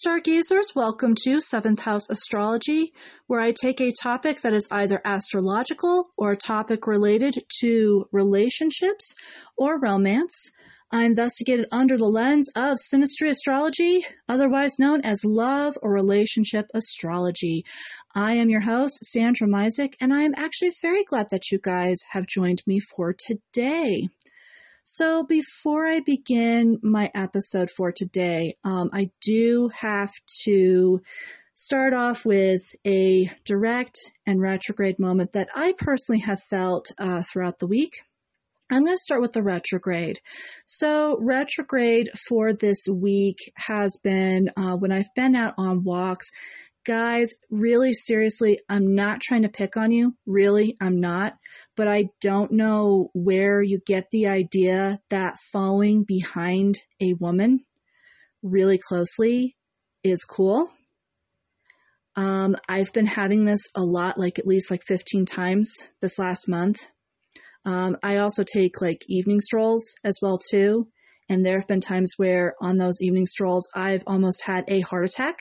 stargazers. Welcome to Seventh House Astrology, where I take a topic that is either astrological or a topic related to relationships or romance. I investigate it under the lens of synastry astrology, otherwise known as love or relationship astrology. I am your host, Sandra Misek, and I am actually very glad that you guys have joined me for today. So, before I begin my episode for today, um, I do have to start off with a direct and retrograde moment that I personally have felt uh, throughout the week. I'm going to start with the retrograde. So, retrograde for this week has been uh, when I've been out on walks. Guys, really seriously, I'm not trying to pick on you. Really, I'm not but I don't know where you get the idea that following behind a woman really closely is cool. Um, I've been having this a lot, like at least like 15 times this last month. Um, I also take like evening strolls as well too. And there have been times where on those evening strolls, I've almost had a heart attack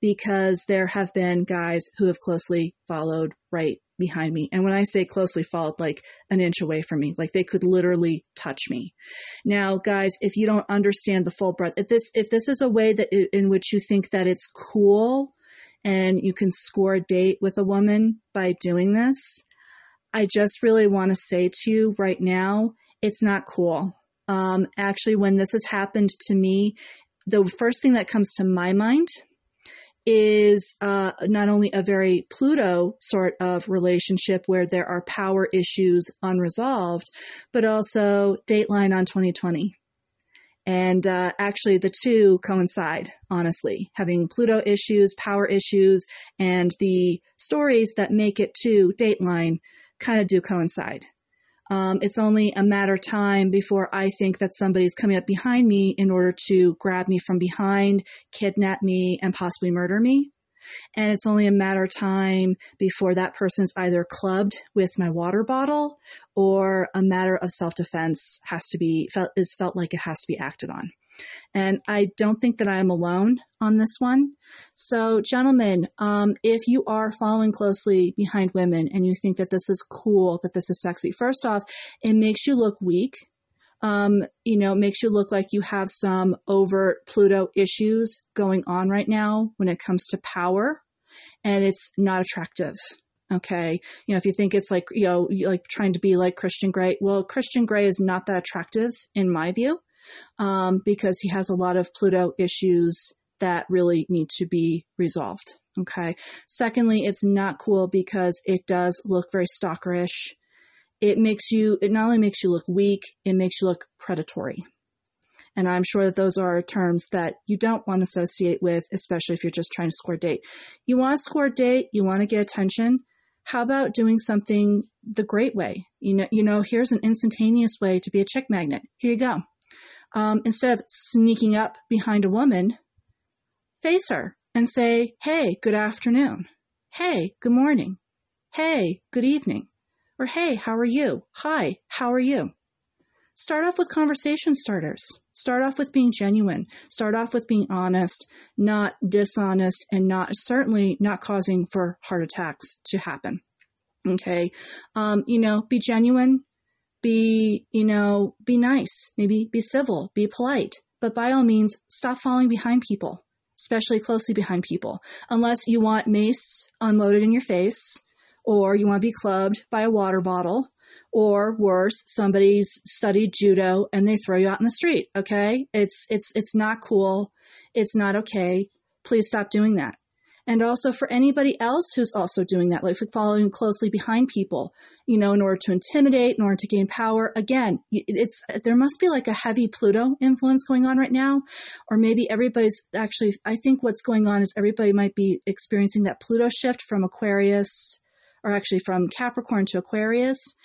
because there have been guys who have closely followed right behind me. And when I say closely followed, like an inch away from me, like they could literally touch me. Now, guys, if you don't understand the full breadth, if this, if this is a way that it, in which you think that it's cool and you can score a date with a woman by doing this, I just really want to say to you right now, it's not cool. Um, actually, when this has happened to me, the first thing that comes to my mind is uh, not only a very Pluto sort of relationship where there are power issues unresolved, but also Dateline on 2020. And uh, actually, the two coincide, honestly, having Pluto issues, power issues, and the stories that make it to Dateline kind of do coincide. Um, it's only a matter of time before I think that somebody's coming up behind me in order to grab me from behind, kidnap me, and possibly murder me. And it's only a matter of time before that person's either clubbed with my water bottle or a matter of self defense has to be felt is felt like it has to be acted on. And I don't think that I am alone on this one. So, gentlemen, um, if you are following closely behind women and you think that this is cool, that this is sexy, first off, it makes you look weak. Um, you know, makes you look like you have some overt Pluto issues going on right now when it comes to power, and it's not attractive. Okay. You know, if you think it's like, you know, like trying to be like Christian Grey, well, Christian Grey is not that attractive in my view um, because he has a lot of Pluto issues that really need to be resolved. Okay. Secondly, it's not cool because it does look very stalkerish. It makes you, it not only makes you look weak, it makes you look predatory. And I'm sure that those are terms that you don't want to associate with, especially if you're just trying to score a date. You want to score a date, you want to get attention. How about doing something the great way? You know, you know, here's an instantaneous way to be a chick magnet. Here you go. Um, instead of sneaking up behind a woman, face her and say, Hey, good afternoon. Hey, good morning. Hey, good evening. Or Hey, how are you? Hi, how are you? Start off with conversation starters. Start off with being genuine. Start off with being honest, not dishonest, and not certainly not causing for heart attacks to happen. Okay. Um, you know, be genuine, be, you know, be nice, maybe be civil, be polite, but by all means, stop falling behind people, especially closely behind people, unless you want mace unloaded in your face, or you want to be clubbed by a water bottle, or worse, somebody's studied judo and they throw you out in the street. Okay. It's, it's, it's not cool. It's not okay. Please stop doing that and also for anybody else who's also doing that, like following closely behind people, you know, in order to intimidate, in order to gain power. Again, it's there must be like a heavy Pluto influence going on right now, or maybe everybody's actually. I think what's going on is everybody might be experiencing that Pluto shift from Aquarius, or actually from Capricorn to Aquarius.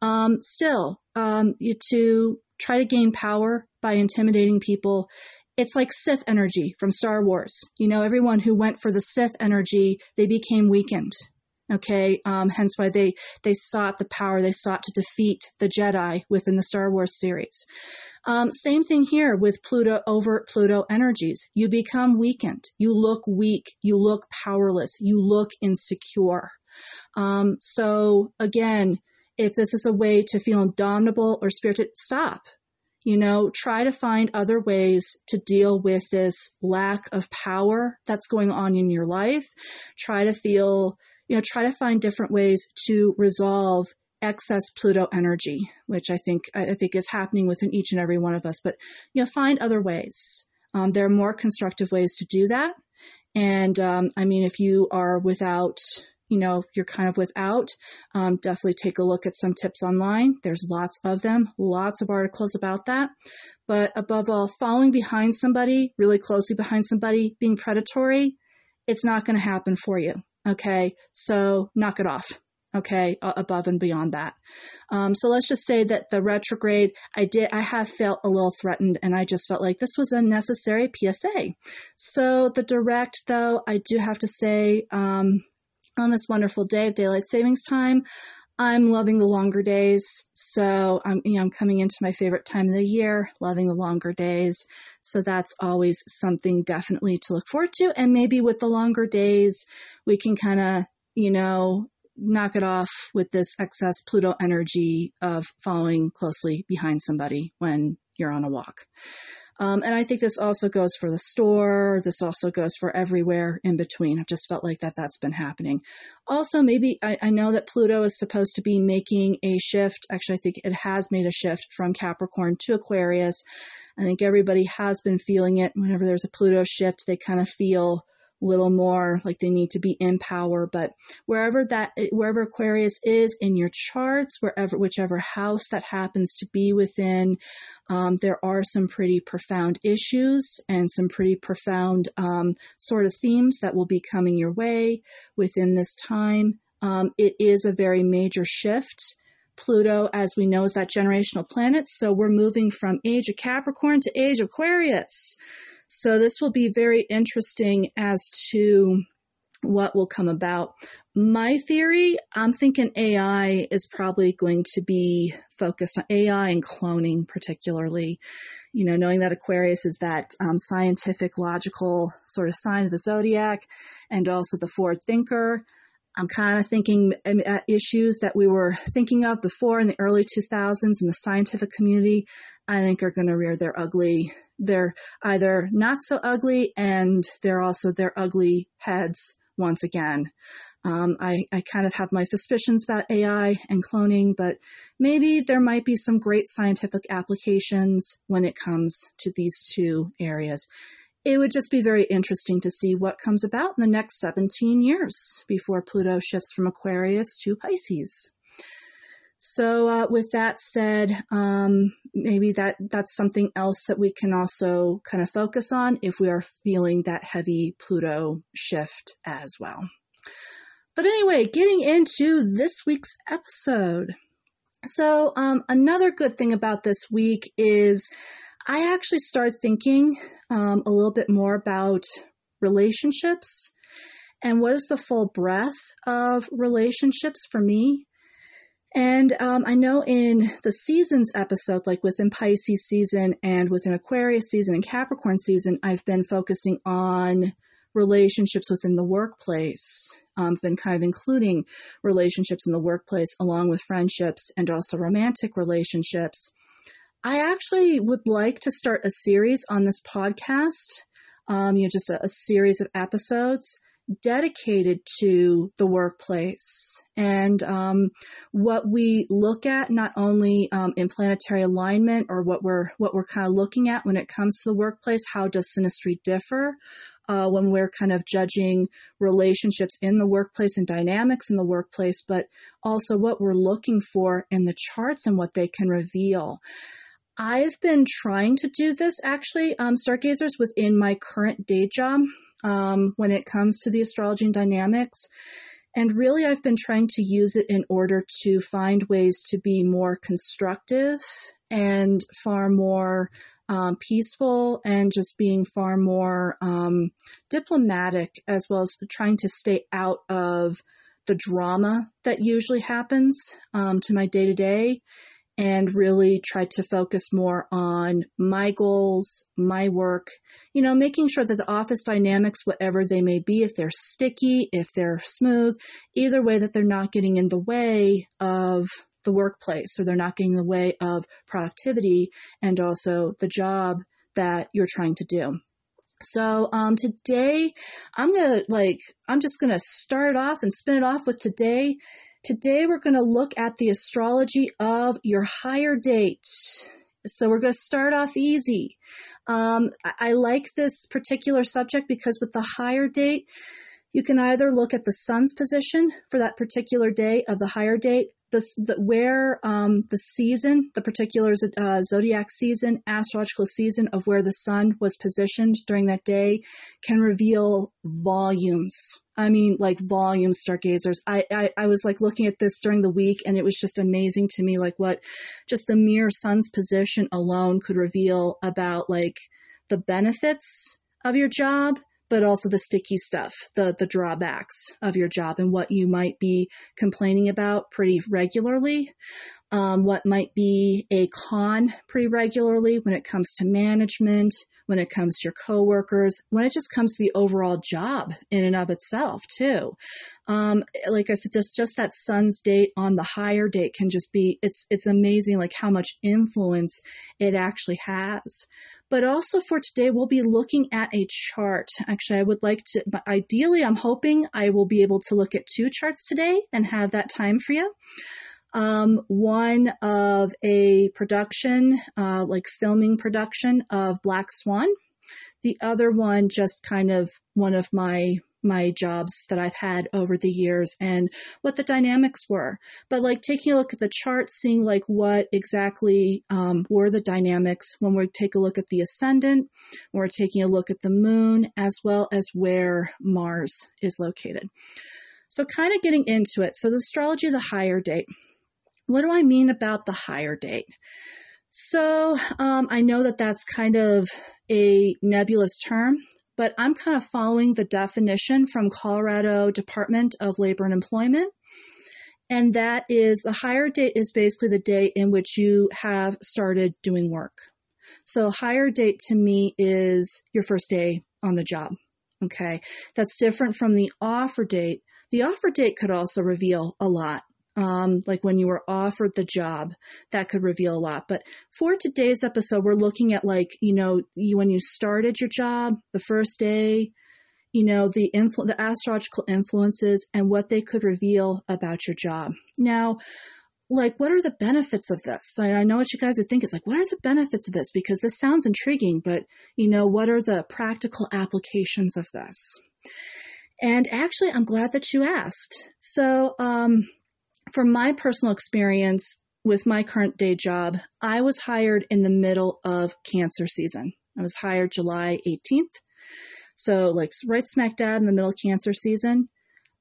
Um, still, um, to try to gain power by intimidating people it's like Sith energy from Star Wars. You know, everyone who went for the Sith energy, they became weakened. Okay, um, hence why they they sought the power, they sought to defeat the Jedi within the Star Wars series. Um, same thing here with Pluto over Pluto energies. You become weakened. You look weak. You look powerless. You look insecure. Um, so again, if this is a way to feel indomitable or spirited, stop. You know, try to find other ways to deal with this lack of power that's going on in your life. Try to feel you know, try to find different ways to resolve excess Pluto energy, which I think I think is happening within each and every one of us. But you know, find other ways. Um, there are more constructive ways to do that. And um, I mean, if you are without, you know, you're kind of without, um, definitely take a look at some tips online. There's lots of them, lots of articles about that. But above all, following behind somebody, really closely behind somebody, being predatory, it's not going to happen for you. Okay, so knock it off. Okay, above and beyond that. Um, so let's just say that the retrograde, I did, I have felt a little threatened, and I just felt like this was a necessary PSA. So the direct, though, I do have to say, um, on this wonderful day of daylight savings time, I'm loving the longer days. So I'm, you know, I'm coming into my favorite time of the year, loving the longer days. So that's always something definitely to look forward to. And maybe with the longer days, we can kind of, you know, knock it off with this excess Pluto energy of following closely behind somebody when you're on a walk. Um, and I think this also goes for the store. This also goes for everywhere in between. I've just felt like that that's been happening. Also, maybe I, I know that Pluto is supposed to be making a shift. Actually, I think it has made a shift from Capricorn to Aquarius. I think everybody has been feeling it. Whenever there's a Pluto shift, they kind of feel little more like they need to be in power. But wherever that, wherever Aquarius is in your charts, wherever, whichever house that happens to be within, um, there are some pretty profound issues and some pretty profound um, sort of themes that will be coming your way within this time. Um, it is a very major shift. Pluto, as we know, is that generational planet. So we're moving from age of Capricorn to age of Aquarius. So this will be very interesting as to what will come about. My theory, I'm thinking AI is probably going to be focused on AI and cloning, particularly. You know, knowing that Aquarius is that um, scientific, logical sort of sign of the zodiac, and also the forward thinker. I'm kind of thinking um, issues that we were thinking of before in the early 2000s in the scientific community, I think are going to rear their ugly they're either not so ugly and they're also their ugly heads once again. Um, I, I kind of have my suspicions about AI and cloning, but maybe there might be some great scientific applications when it comes to these two areas. It would just be very interesting to see what comes about in the next 17 years before Pluto shifts from Aquarius to Pisces. So, uh, with that said, um, maybe that that's something else that we can also kind of focus on if we are feeling that heavy Pluto shift as well. But anyway, getting into this week's episode. So, um, another good thing about this week is I actually start thinking um, a little bit more about relationships and what is the full breadth of relationships for me. And um, I know in the seasons episode, like within Pisces season and within Aquarius season and Capricorn season, I've been focusing on relationships within the workplace. Um, been kind of including relationships in the workplace along with friendships and also romantic relationships. I actually would like to start a series on this podcast, um, you know, just a, a series of episodes dedicated to the workplace. And um, what we look at not only um, in planetary alignment or what we're what we're kind of looking at when it comes to the workplace how does synastry differ uh, when we're kind of judging relationships in the workplace and dynamics in the workplace but also what we're looking for in the charts and what they can reveal. I've been trying to do this actually, um, stargazers, within my current day job um, when it comes to the astrology and dynamics. And really, I've been trying to use it in order to find ways to be more constructive and far more um, peaceful and just being far more um, diplomatic, as well as trying to stay out of the drama that usually happens um, to my day to day and really try to focus more on my goals, my work, you know, making sure that the office dynamics, whatever they may be, if they're sticky, if they're smooth, either way that they're not getting in the way of the workplace or they're not getting in the way of productivity and also the job that you're trying to do. So um, today, I'm gonna like I'm just gonna start off and spin it off with today. Today we're gonna look at the astrology of your hire date. So we're gonna start off easy. Um, I, I like this particular subject because with the hire date, you can either look at the sun's position for that particular day of the hire date, the, where um, the season, the particular uh, zodiac season, astrological season of where the sun was positioned during that day can reveal volumes. I mean, like volumes, stargazers. I, I, I was like looking at this during the week and it was just amazing to me, like what just the mere sun's position alone could reveal about like the benefits of your job but also the sticky stuff, the, the drawbacks of your job and what you might be complaining about pretty regularly, um, what might be a con pretty regularly when it comes to management, when it comes to your coworkers, when it just comes to the overall job in and of itself too. Um, like I said, just just that sun's date on the hire date can just be it's it's amazing like how much influence it actually has. But also for today, we'll be looking at a chart. Actually, I would like to, ideally, I'm hoping I will be able to look at two charts today and have that time for you. Um, one of a production, uh, like filming production of Black Swan. The other one, just kind of one of my my jobs that I've had over the years and what the dynamics were. But like taking a look at the chart, seeing like what exactly um, were the dynamics when we take a look at the ascendant, we're taking a look at the moon, as well as where Mars is located. So kind of getting into it. So the astrology of the hire date. What do I mean about the hire date? So um, I know that that's kind of a nebulous term, but I'm kind of following the definition from Colorado Department of Labor and Employment. And that is the hire date is basically the day in which you have started doing work. So hire date to me is your first day on the job. Okay. That's different from the offer date. The offer date could also reveal a lot um, like when you were offered the job, that could reveal a lot. But for today's episode, we're looking at like, you know, you, when you started your job, the first day, you know, the influ- the astrological influences and what they could reveal about your job. Now, like, what are the benefits of this? I, I know what you guys are thinking. It's like, what are the benefits of this? Because this sounds intriguing, but, you know, what are the practical applications of this? And actually, I'm glad that you asked. So, um, from my personal experience with my current day job, I was hired in the middle of cancer season. I was hired July 18th. So, like, right smack dab in the middle of cancer season.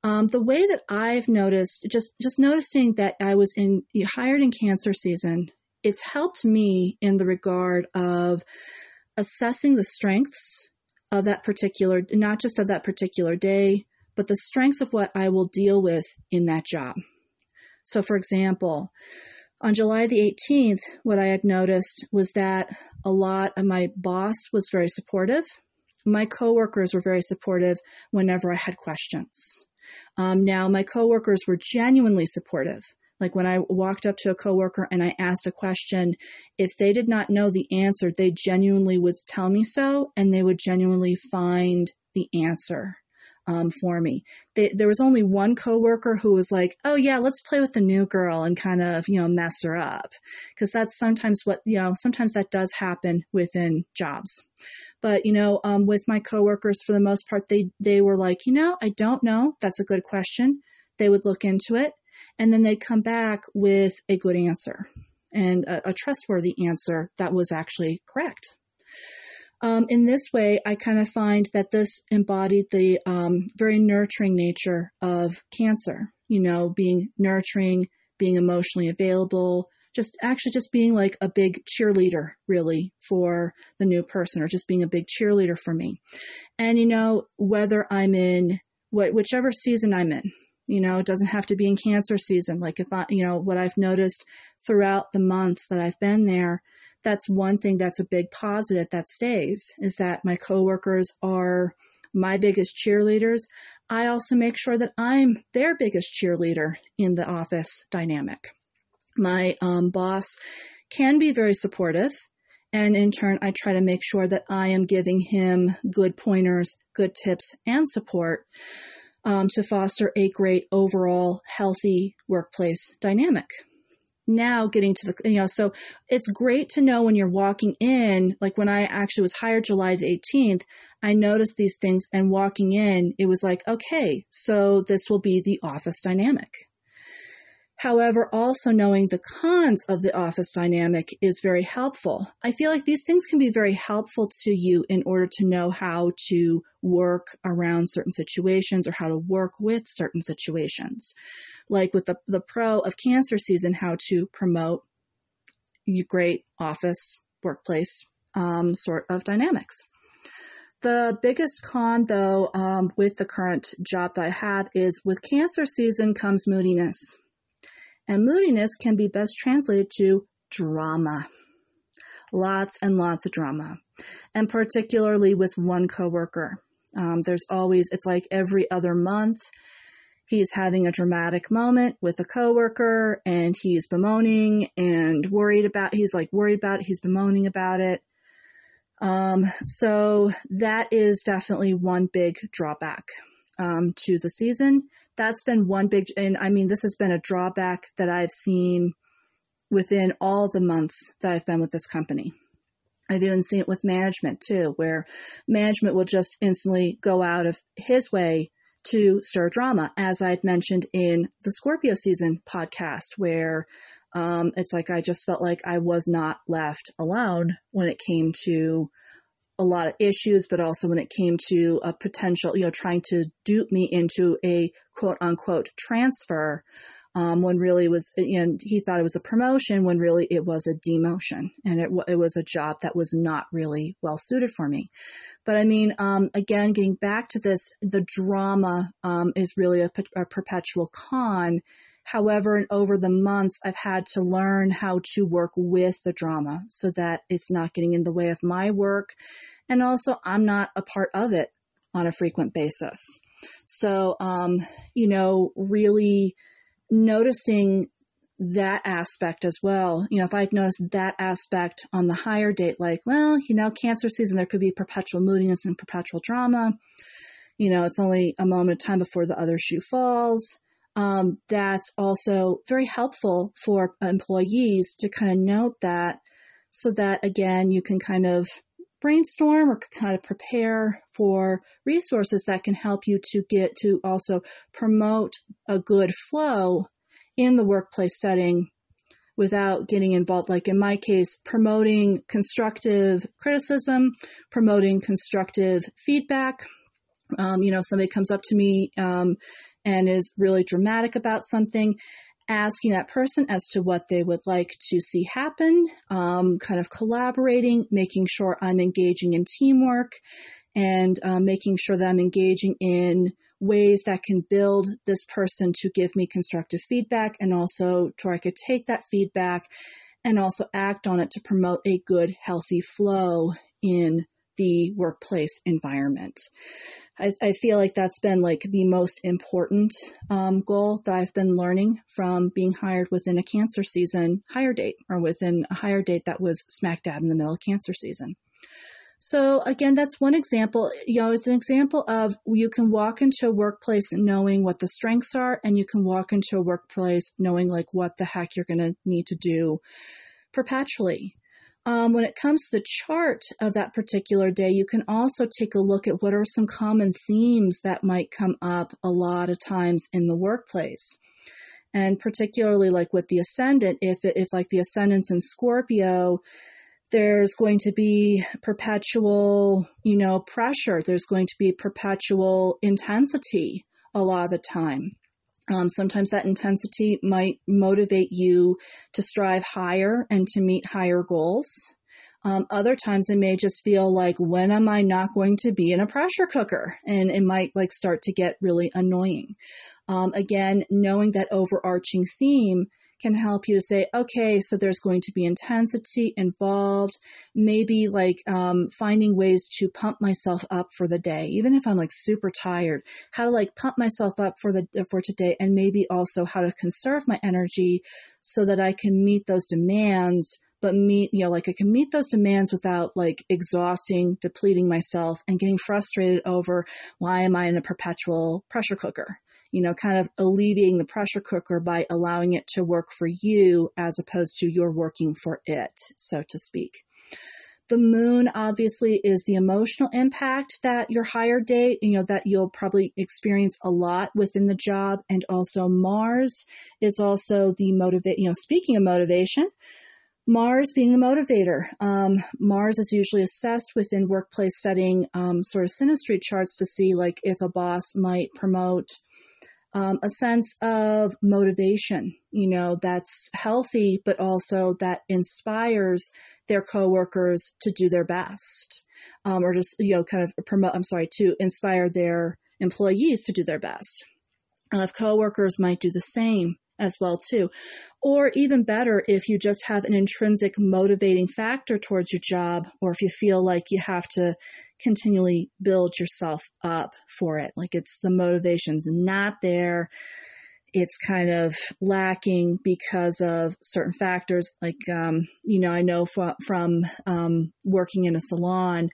Um, the way that I've noticed, just just noticing that I was in hired in cancer season, it's helped me in the regard of assessing the strengths of that particular, not just of that particular day, but the strengths of what I will deal with in that job. So, for example, on July the 18th, what I had noticed was that a lot of my boss was very supportive. My coworkers were very supportive whenever I had questions. Um, now, my coworkers were genuinely supportive. Like when I walked up to a coworker and I asked a question, if they did not know the answer, they genuinely would tell me so and they would genuinely find the answer um, for me. They, there was only one coworker who was like, "Oh yeah, let's play with the new girl and kind of you know mess her up," because that's sometimes what you know. Sometimes that does happen within jobs. But you know, um, with my coworkers, for the most part, they they were like, you know, I don't know. That's a good question. They would look into it, and then they'd come back with a good answer and a, a trustworthy answer that was actually correct. Um, in this way, I kind of find that this embodied the um, very nurturing nature of cancer. You know, being nurturing, being emotionally available, just actually just being like a big cheerleader, really, for the new person, or just being a big cheerleader for me. And you know, whether I'm in what whichever season I'm in, You know, it doesn't have to be in cancer season. Like if I, you know, what I've noticed throughout the months that I've been there, that's one thing that's a big positive that stays is that my coworkers are my biggest cheerleaders. I also make sure that I'm their biggest cheerleader in the office dynamic. My um, boss can be very supportive. And in turn, I try to make sure that I am giving him good pointers, good tips, and support um, to foster a great overall healthy workplace dynamic. Now getting to the, you know, so it's great to know when you're walking in, like when I actually was hired July the 18th, I noticed these things and walking in, it was like, okay, so this will be the office dynamic. However, also knowing the cons of the office dynamic is very helpful. I feel like these things can be very helpful to you in order to know how to work around certain situations or how to work with certain situations. Like with the, the pro of cancer season, how to promote great office workplace um, sort of dynamics. The biggest con, though, um, with the current job that I have is with cancer season comes moodiness and moodiness can be best translated to drama. Lots and lots of drama. And particularly with one coworker. Um, there's always, it's like every other month, he's having a dramatic moment with a coworker and he's bemoaning and worried about, he's like worried about it, he's bemoaning about it. Um, so that is definitely one big drawback um, to the season that's been one big, and I mean, this has been a drawback that I've seen within all the months that I've been with this company. I've even seen it with management too, where management will just instantly go out of his way to stir drama, as I'd mentioned in the Scorpio season podcast, where um, it's like I just felt like I was not left alone when it came to a lot of issues, but also when it came to a potential, you know, trying to dupe me into a quote unquote transfer, um, when really was, and he thought it was a promotion when really it was a demotion and it, it was a job that was not really well suited for me. But I mean, um, again, getting back to this, the drama, um, is really a, a perpetual con However, and over the months, I've had to learn how to work with the drama so that it's not getting in the way of my work. And also, I'm not a part of it on a frequent basis. So, um, you know, really noticing that aspect as well. You know, if I'd noticed that aspect on the hire date, like, well, you know, cancer season, there could be perpetual moodiness and perpetual drama. You know, it's only a moment of time before the other shoe falls um, that's also very helpful for employees to kind of note that so that again you can kind of brainstorm or kind of prepare for resources that can help you to get to also promote a good flow in the workplace setting without getting involved. Like in my case, promoting constructive criticism, promoting constructive feedback. Um, you know, somebody comes up to me um, and is really dramatic about something, asking that person as to what they would like to see happen, um, kind of collaborating, making sure I'm engaging in teamwork, and uh, making sure that I'm engaging in ways that can build this person to give me constructive feedback and also to where I could take that feedback and also act on it to promote a good, healthy flow in the workplace environment. I, I feel like that's been like the most important um, goal that I've been learning from being hired within a cancer season hire date or within a hire date that was smack dab in the middle of cancer season. So again, that's one example. You know, it's an example of you can walk into a workplace knowing what the strengths are, and you can walk into a workplace knowing like what the heck you're going to need to do perpetually. Um, when it comes to the chart of that particular day, you can also take a look at what are some common themes that might come up a lot of times in the workplace. And particularly like with the ascendant, if, if like the ascendant's in Scorpio, there's going to be perpetual, you know, pressure. There's going to be perpetual intensity a lot of the time. Um, sometimes that intensity might motivate you to strive higher and to meet higher goals. Um, other times it may just feel like, when am I not going to be in a pressure cooker? And it might like start to get really annoying. Um, again, knowing that overarching theme can help you to say, okay, so there's going to be intensity involved. Maybe like um, finding ways to pump myself up for the day, even if I'm like super tired. How to like pump myself up for the for today, and maybe also how to conserve my energy so that I can meet those demands but meet, you know, like I can meet those demands without like exhausting, depleting myself and getting frustrated over why am I in a perpetual pressure cooker? You know, kind of alleviating the pressure cooker by allowing it to work for you as opposed to you're working for it, so to speak. The moon obviously is the emotional impact that your hire date, you know, that you'll probably experience a lot within the job. And also Mars is also the motivate, you know, speaking of motivation, Mars being the motivator. Um, Mars is usually assessed within workplace setting um, sort of synastry charts to see like if a boss might promote um, a sense of motivation, you know, that's healthy, but also that inspires their coworkers to do their best, um, or just you know, kind of promote. I'm sorry, to inspire their employees to do their best. Uh, if coworkers might do the same, as well too. Or even better, if you just have an intrinsic motivating factor towards your job, or if you feel like you have to continually build yourself up for it, like it's the motivation's not there. It's kind of lacking because of certain factors. Like, um, you know, I know from, from um, working in a salon,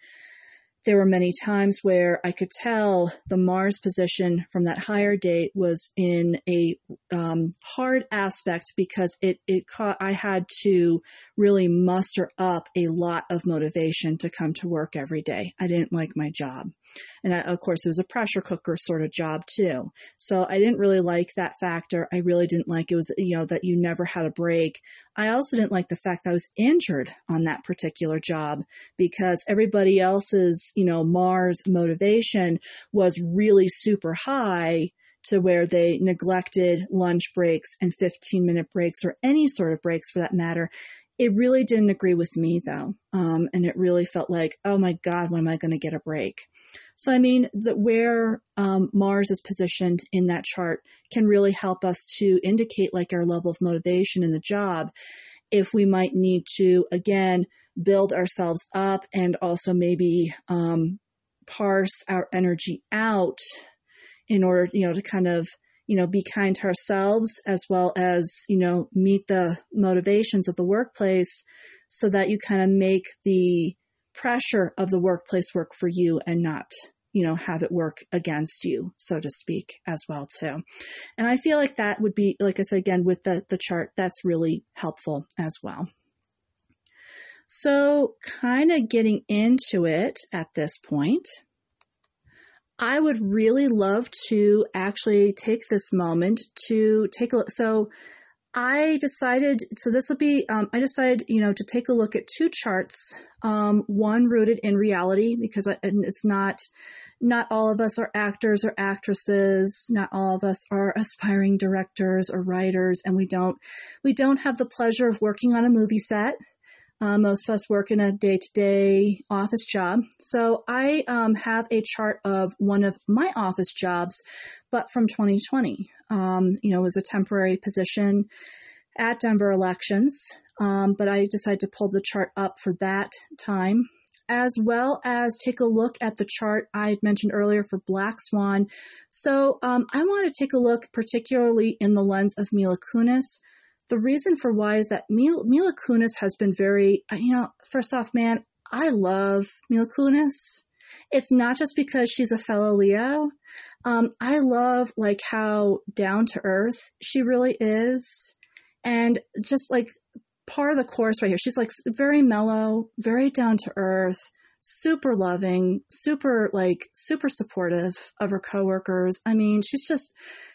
there were many times where I could tell the Mars position from that hire date was in a um, hard aspect because it it caught, I had to really muster up a lot of motivation to come to work every day. I didn't like my job, and I, of course it was a pressure cooker sort of job too. So I didn't really like that factor. I really didn't like it was you know that you never had a break. I also didn't like the fact that I was injured on that particular job because everybody else's you know, Mars motivation was really super high to where they neglected lunch breaks and 15 minute breaks or any sort of breaks for that matter. It really didn't agree with me though. Um, and it really felt like, oh my God, when am I going to get a break? So, I mean, the, where um, Mars is positioned in that chart can really help us to indicate like our level of motivation in the job. If we might need to, again, build ourselves up and also maybe um, parse our energy out in order, you know, to kind of, you know, be kind to ourselves as well as, you know, meet the motivations of the workplace so that you kind of make the pressure of the workplace work for you and not you know have it work against you so to speak as well too. And i feel like that would be like i said again with the the chart that's really helpful as well so, kind of getting into it at this point, I would really love to actually take this moment to take a look. So, I decided, so this will be, um, I decided, you know, to take a look at two charts. Um, one rooted in reality because it's not, not all of us are actors or actresses. Not all of us are aspiring directors or writers, and we don't, we don't have the pleasure of working on a movie set. Uh, most of us work in a day to day office job. So I um, have a chart of one of my office jobs, but from 2020. Um, you know, it was a temporary position at Denver elections, um, but I decided to pull the chart up for that time. As well as take a look at the chart I mentioned earlier for Black Swan. So um, I want to take a look particularly in the lens of Mila Kunis the reason for why is that Mila, Kunis has been very, uh, you know, first off, man, I love Mila Kunis. It's not just because she's a fellow Leo. Um, I love like how down to earth she really is. And just like part of the course right here, she's like very mellow, very down to earth, super loving, super like super supportive of her coworkers. I mean, she's just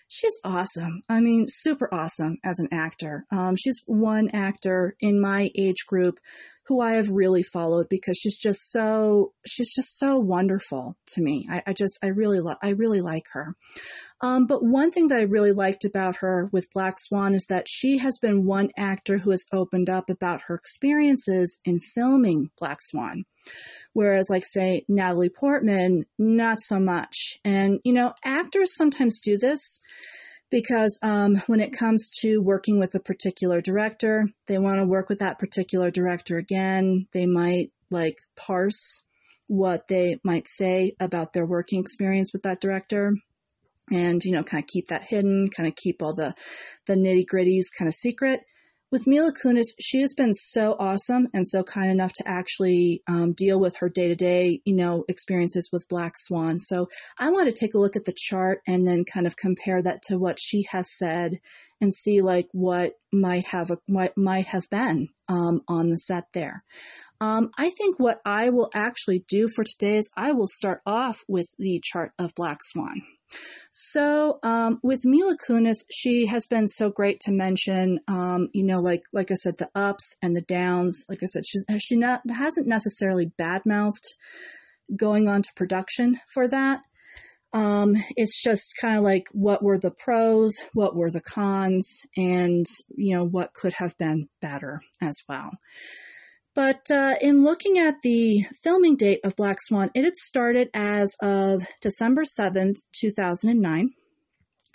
she's awesome. I mean, super awesome as an actor. Um, she's one actor in my age group who I have really followed because she's just so she's just so wonderful to me. I, I just I really lo- I really like her. Um, but one thing that I really liked about her with Black Swan is that she has been one actor who has opened up about her experiences in filming Black Swan. Whereas, like, say, Natalie Portman, not so much. And, you know, actors sometimes do this because um, when it comes to working with a particular director, they want to work with that particular director again. They might, like, parse what they might say about their working experience with that director and you know kind of keep that hidden kind of keep all the the nitty gritties kind of secret with Mila Kunis, she has been so awesome and so kind enough to actually um, deal with her day to day, you know, experiences with Black Swan. So I want to take a look at the chart and then kind of compare that to what she has said and see like what might have a, what might have been um, on the set there. Um, I think what I will actually do for today is I will start off with the chart of Black Swan. So um, with Mila Kunis, she has been so great to mention. Um, you know, like like I said, the ups and the downs. Like I said, she's she not hasn't necessarily badmouthed going on to production for that. Um, it's just kind of like what were the pros, what were the cons, and you know what could have been better as well. But uh, in looking at the filming date of Black Swan, it had started as of December 7th, 2009.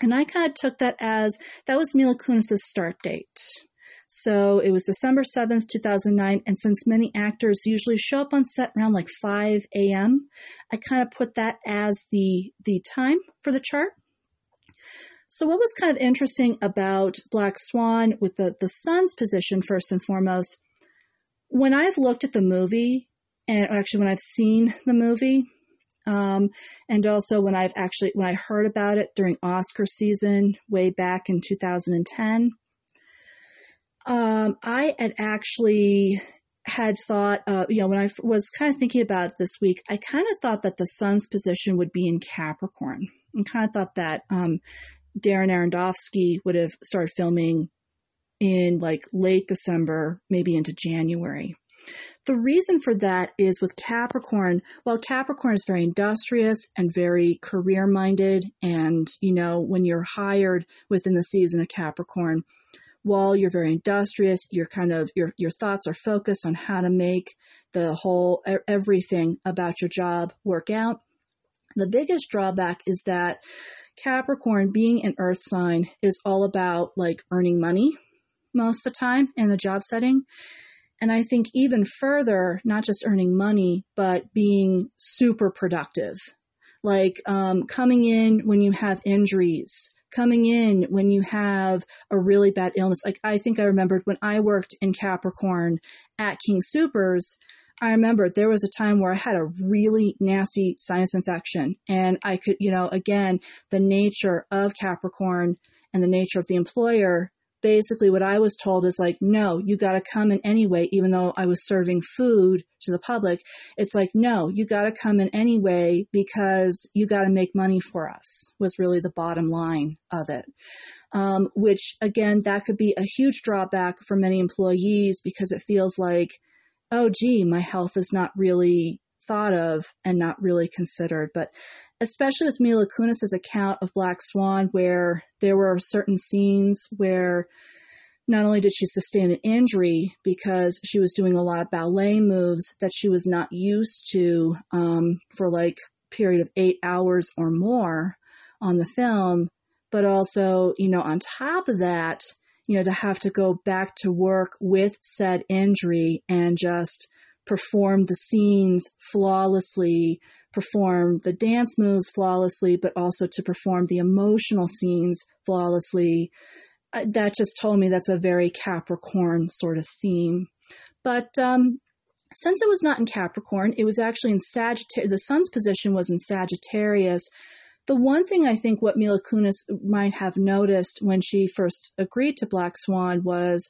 And I kind of took that as that was Mila Kunis' start date. So it was December 7th, 2009. And since many actors usually show up on set around like 5 a.m., I kind of put that as the, the time for the chart. So what was kind of interesting about Black Swan with the, the sun's position, first and foremost, when I've looked at the movie, and actually when I've seen the movie, um, and also when I've actually when I heard about it during Oscar season way back in 2010, um, I had actually had thought, uh, you know, when I was kind of thinking about this week, I kind of thought that the sun's position would be in Capricorn, and kind of thought that um, Darren Aronofsky would have started filming in like late December, maybe into January. The reason for that is with Capricorn, while Capricorn is very industrious and very career minded, and you know, when you're hired within the season of Capricorn, while you're very industrious, you're kind of your your thoughts are focused on how to make the whole everything about your job work out. The biggest drawback is that Capricorn, being an earth sign, is all about like earning money most of the time in the job setting. And I think even further, not just earning money, but being super productive. Like um, coming in when you have injuries, coming in when you have a really bad illness. Like I think I remembered when I worked in Capricorn at King Supers, I remember there was a time where I had a really nasty sinus infection. And I could, you know, again, the nature of Capricorn and the nature of the employer basically what I was told is like, no, you got to come in anyway, even though I was serving food to the public. It's like, no, you got to come in anyway because you got to make money for us, was really the bottom line of it. Um, which again, that could be a huge drawback for many employees because it feels like, oh, gee, my health is not really thought of and not really considered. But especially with Mila Kunis' account of Black Swan, where there were certain scenes where not only did she sustain an injury because she was doing a lot of ballet moves that she was not used to um, for like period of eight hours or more on the film, but also, you know, on top of that, you know, to have to go back to work with said injury and just perform the scenes flawlessly perform the dance moves flawlessly, but also to perform the emotional scenes flawlessly. Uh, that just told me that's a very Capricorn sort of theme. But um, since it was not in Capricorn, it was actually in Sagittarius. The sun's position was in Sagittarius. The one thing I think what Mila Kunis might have noticed when she first agreed to Black Swan was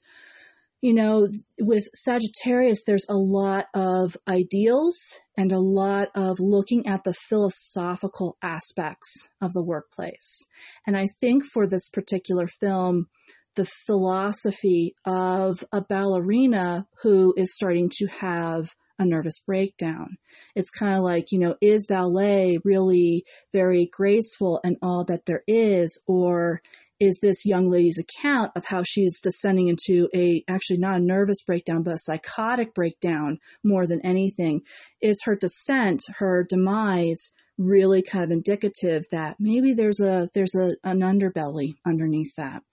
you know, with Sagittarius, there's a lot of ideals and a lot of looking at the philosophical aspects of the workplace. And I think for this particular film, the philosophy of a ballerina who is starting to have a nervous breakdown. It's kind of like, you know, is ballet really very graceful and all that there is, or is this young lady's account of how she's descending into a actually not a nervous breakdown but a psychotic breakdown more than anything is her descent her demise really kind of indicative that maybe there's a there's a an underbelly underneath that.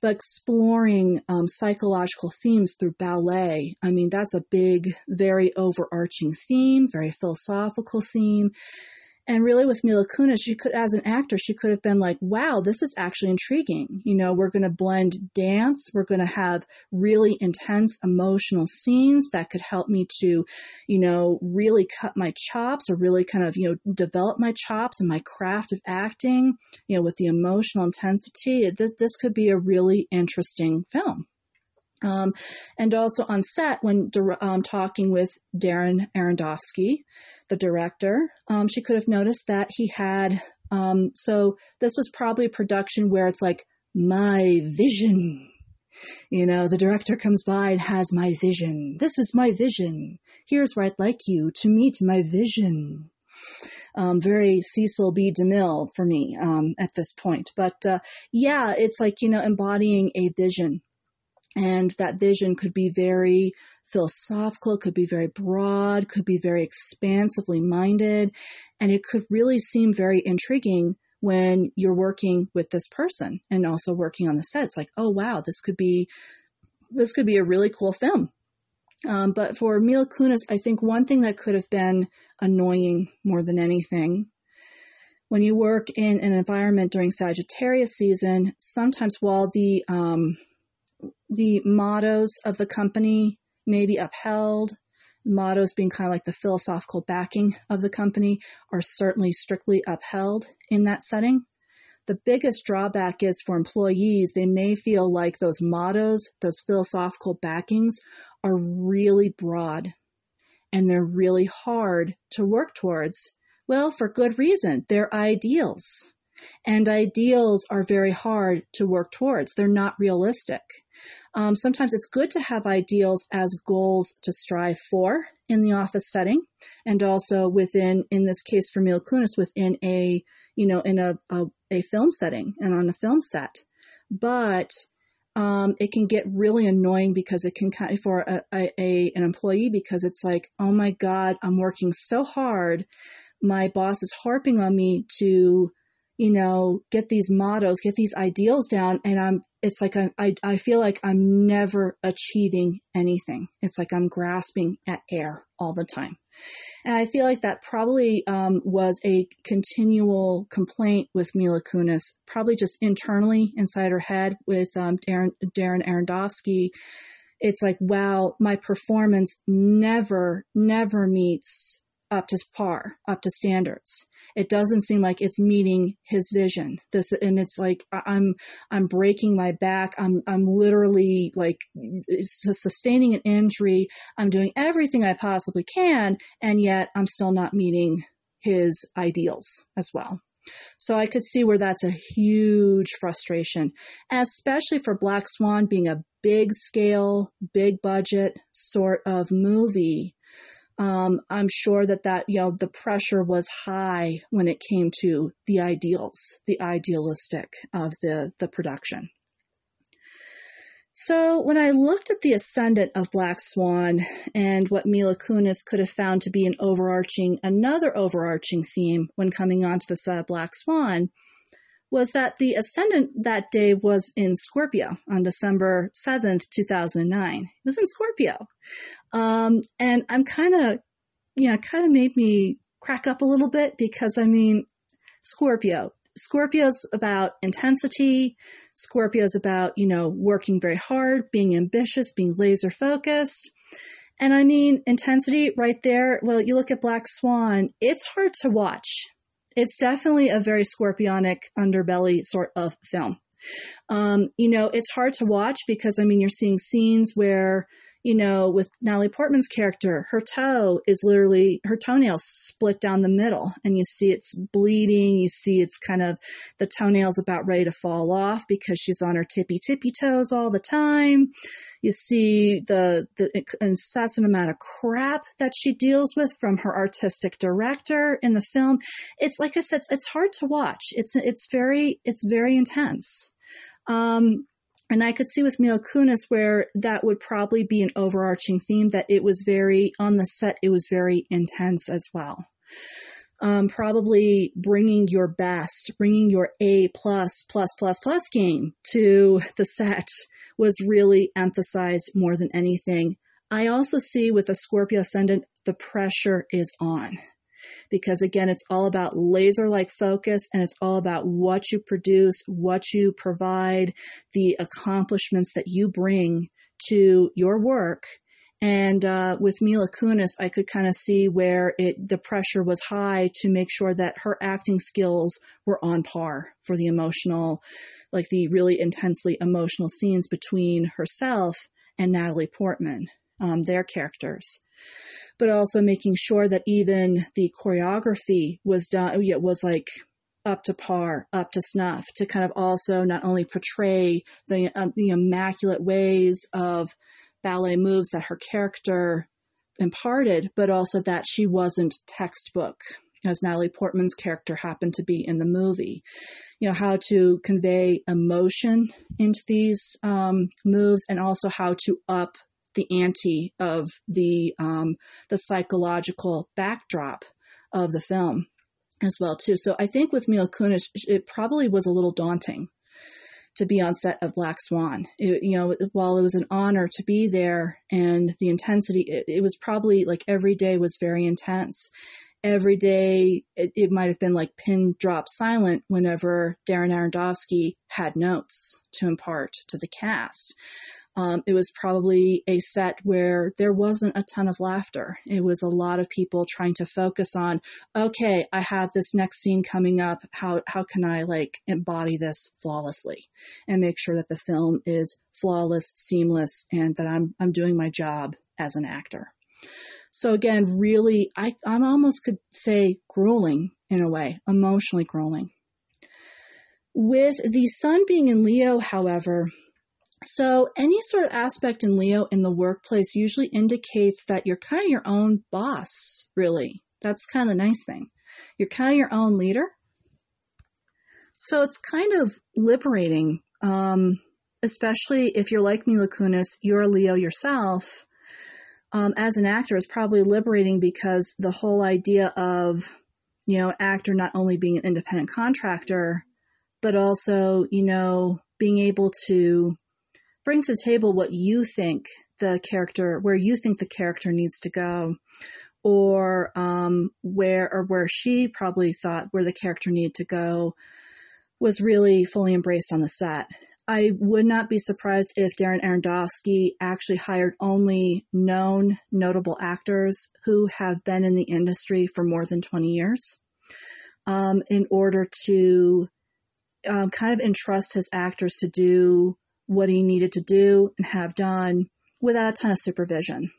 But exploring um, psychological themes through ballet i mean that's a big very overarching theme very philosophical theme and really with Mila Kunis, she could, as an actor, she could have been like, wow, this is actually intriguing. You know, we're going to blend dance. We're going to have really intense emotional scenes that could help me to, you know, really cut my chops or really kind of, you know, develop my chops and my craft of acting, you know, with the emotional intensity. This, this could be a really interesting film. Um, and also on set, when um, talking with Darren Aronofsky, the director, um, she could have noticed that he had. Um, so this was probably a production where it's like my vision. You know, the director comes by and has my vision. This is my vision. Here's where I'd like you to meet my vision. Um, very Cecil B. DeMille for me um, at this point. But uh, yeah, it's like, you know, embodying a vision. And that vision could be very philosophical, could be very broad, could be very expansively minded, and it could really seem very intriguing when you're working with this person and also working on the set. It's like, oh wow, this could be this could be a really cool film. Um, but for Mila Kunis, I think one thing that could have been annoying more than anything when you work in an environment during Sagittarius season, sometimes while the um, the mottos of the company may be upheld. Mottos being kind of like the philosophical backing of the company are certainly strictly upheld in that setting. The biggest drawback is for employees, they may feel like those mottos, those philosophical backings are really broad and they're really hard to work towards. Well, for good reason. They're ideals. And ideals are very hard to work towards. They're not realistic. Um, sometimes it's good to have ideals as goals to strive for in the office setting, and also within, in this case for Mila Kunis, within a you know in a, a, a film setting and on a film set. But um, it can get really annoying because it can for a, a, a, an employee because it's like, oh my god, I'm working so hard. My boss is harping on me to you know, get these mottos, get these ideals down. And I'm, it's like I, I, I feel like I'm never achieving anything. It's like I'm grasping at air all the time. And I feel like that probably um, was a continual complaint with Mila Kunis, probably just internally inside her head with um, Darren, Darren Aronofsky. It's like, wow, my performance never, never meets up to par, up to standards. It doesn't seem like it's meeting his vision. This and it's like I'm I'm breaking my back. I'm I'm literally like sustaining an injury. I'm doing everything I possibly can, and yet I'm still not meeting his ideals as well. So I could see where that's a huge frustration, especially for Black Swan being a big scale, big budget sort of movie um, I'm sure that that you know the pressure was high when it came to the ideals, the idealistic of the the production. So when I looked at the ascendant of Black Swan and what Mila Kunis could have found to be an overarching, another overarching theme when coming onto the set of Black Swan, was that the ascendant that day was in Scorpio on December 7th, 2009. It was in Scorpio. Um, and I'm kind of, you know, kind of made me crack up a little bit because I mean, Scorpio. Scorpio's about intensity. Scorpio's about, you know, working very hard, being ambitious, being laser focused. And I mean, intensity right there. Well, you look at Black Swan, it's hard to watch it's definitely a very scorpionic underbelly sort of film. Um, you know, it's hard to watch because I mean, you're seeing scenes where you know, with Natalie Portman's character, her toe is literally her toenails split down the middle, and you see it's bleeding. You see it's kind of the toenails about ready to fall off because she's on her tippy tippy toes all the time. You see the the incessant amount of crap that she deals with from her artistic director in the film. It's like I said, it's, it's hard to watch. It's it's very it's very intense. Um, and I could see with Mila Kunis where that would probably be an overarching theme that it was very, on the set, it was very intense as well. Um, probably bringing your best, bringing your A plus, plus, plus, plus game to the set was really emphasized more than anything. I also see with a Scorpio ascendant, the pressure is on because again, it's all about laser like focus and it's all about what you produce, what you provide, the accomplishments that you bring to your work. And uh, with Mila Kunis, I could kind of see where it the pressure was high to make sure that her acting skills were on par for the emotional, like the really intensely emotional scenes between herself and Natalie Portman, um, their characters but also making sure that even the choreography was done, it was like up to par, up to snuff, to kind of also not only portray the um, the immaculate ways of ballet moves that her character imparted, but also that she wasn't textbook, as Natalie Portman's character happened to be in the movie. You know how to convey emotion into these um, moves, and also how to up the ante of the um, the psychological backdrop of the film as well too. So I think with Mila Kunis, it probably was a little daunting to be on set of Black Swan. It, you know, while it was an honor to be there and the intensity, it, it was probably like every day was very intense. Every day, it, it might have been like pin drop silent whenever Darren Aronofsky had notes to impart to the cast. Um, it was probably a set where there wasn't a ton of laughter. It was a lot of people trying to focus on, okay, I have this next scene coming up. How how can I like embody this flawlessly and make sure that the film is flawless, seamless, and that I'm I'm doing my job as an actor. So again, really, I I almost could say grueling in a way, emotionally grueling. With the sun being in Leo, however, so, any sort of aspect in Leo in the workplace usually indicates that you're kind of your own boss, really. That's kind of the nice thing. You're kind of your own leader. So, it's kind of liberating, um, especially if you're like Mila Kunis, you're a Leo yourself. Um, as an actor, is probably liberating because the whole idea of, you know, actor not only being an independent contractor, but also, you know, being able to bring to the table what you think the character, where you think the character needs to go, or um, where or where she probably thought where the character needed to go, was really fully embraced on the set. I would not be surprised if Darren Aronofsky actually hired only known notable actors who have been in the industry for more than 20 years um, in order to um, kind of entrust his actors to do what he needed to do and have done without a ton of supervision.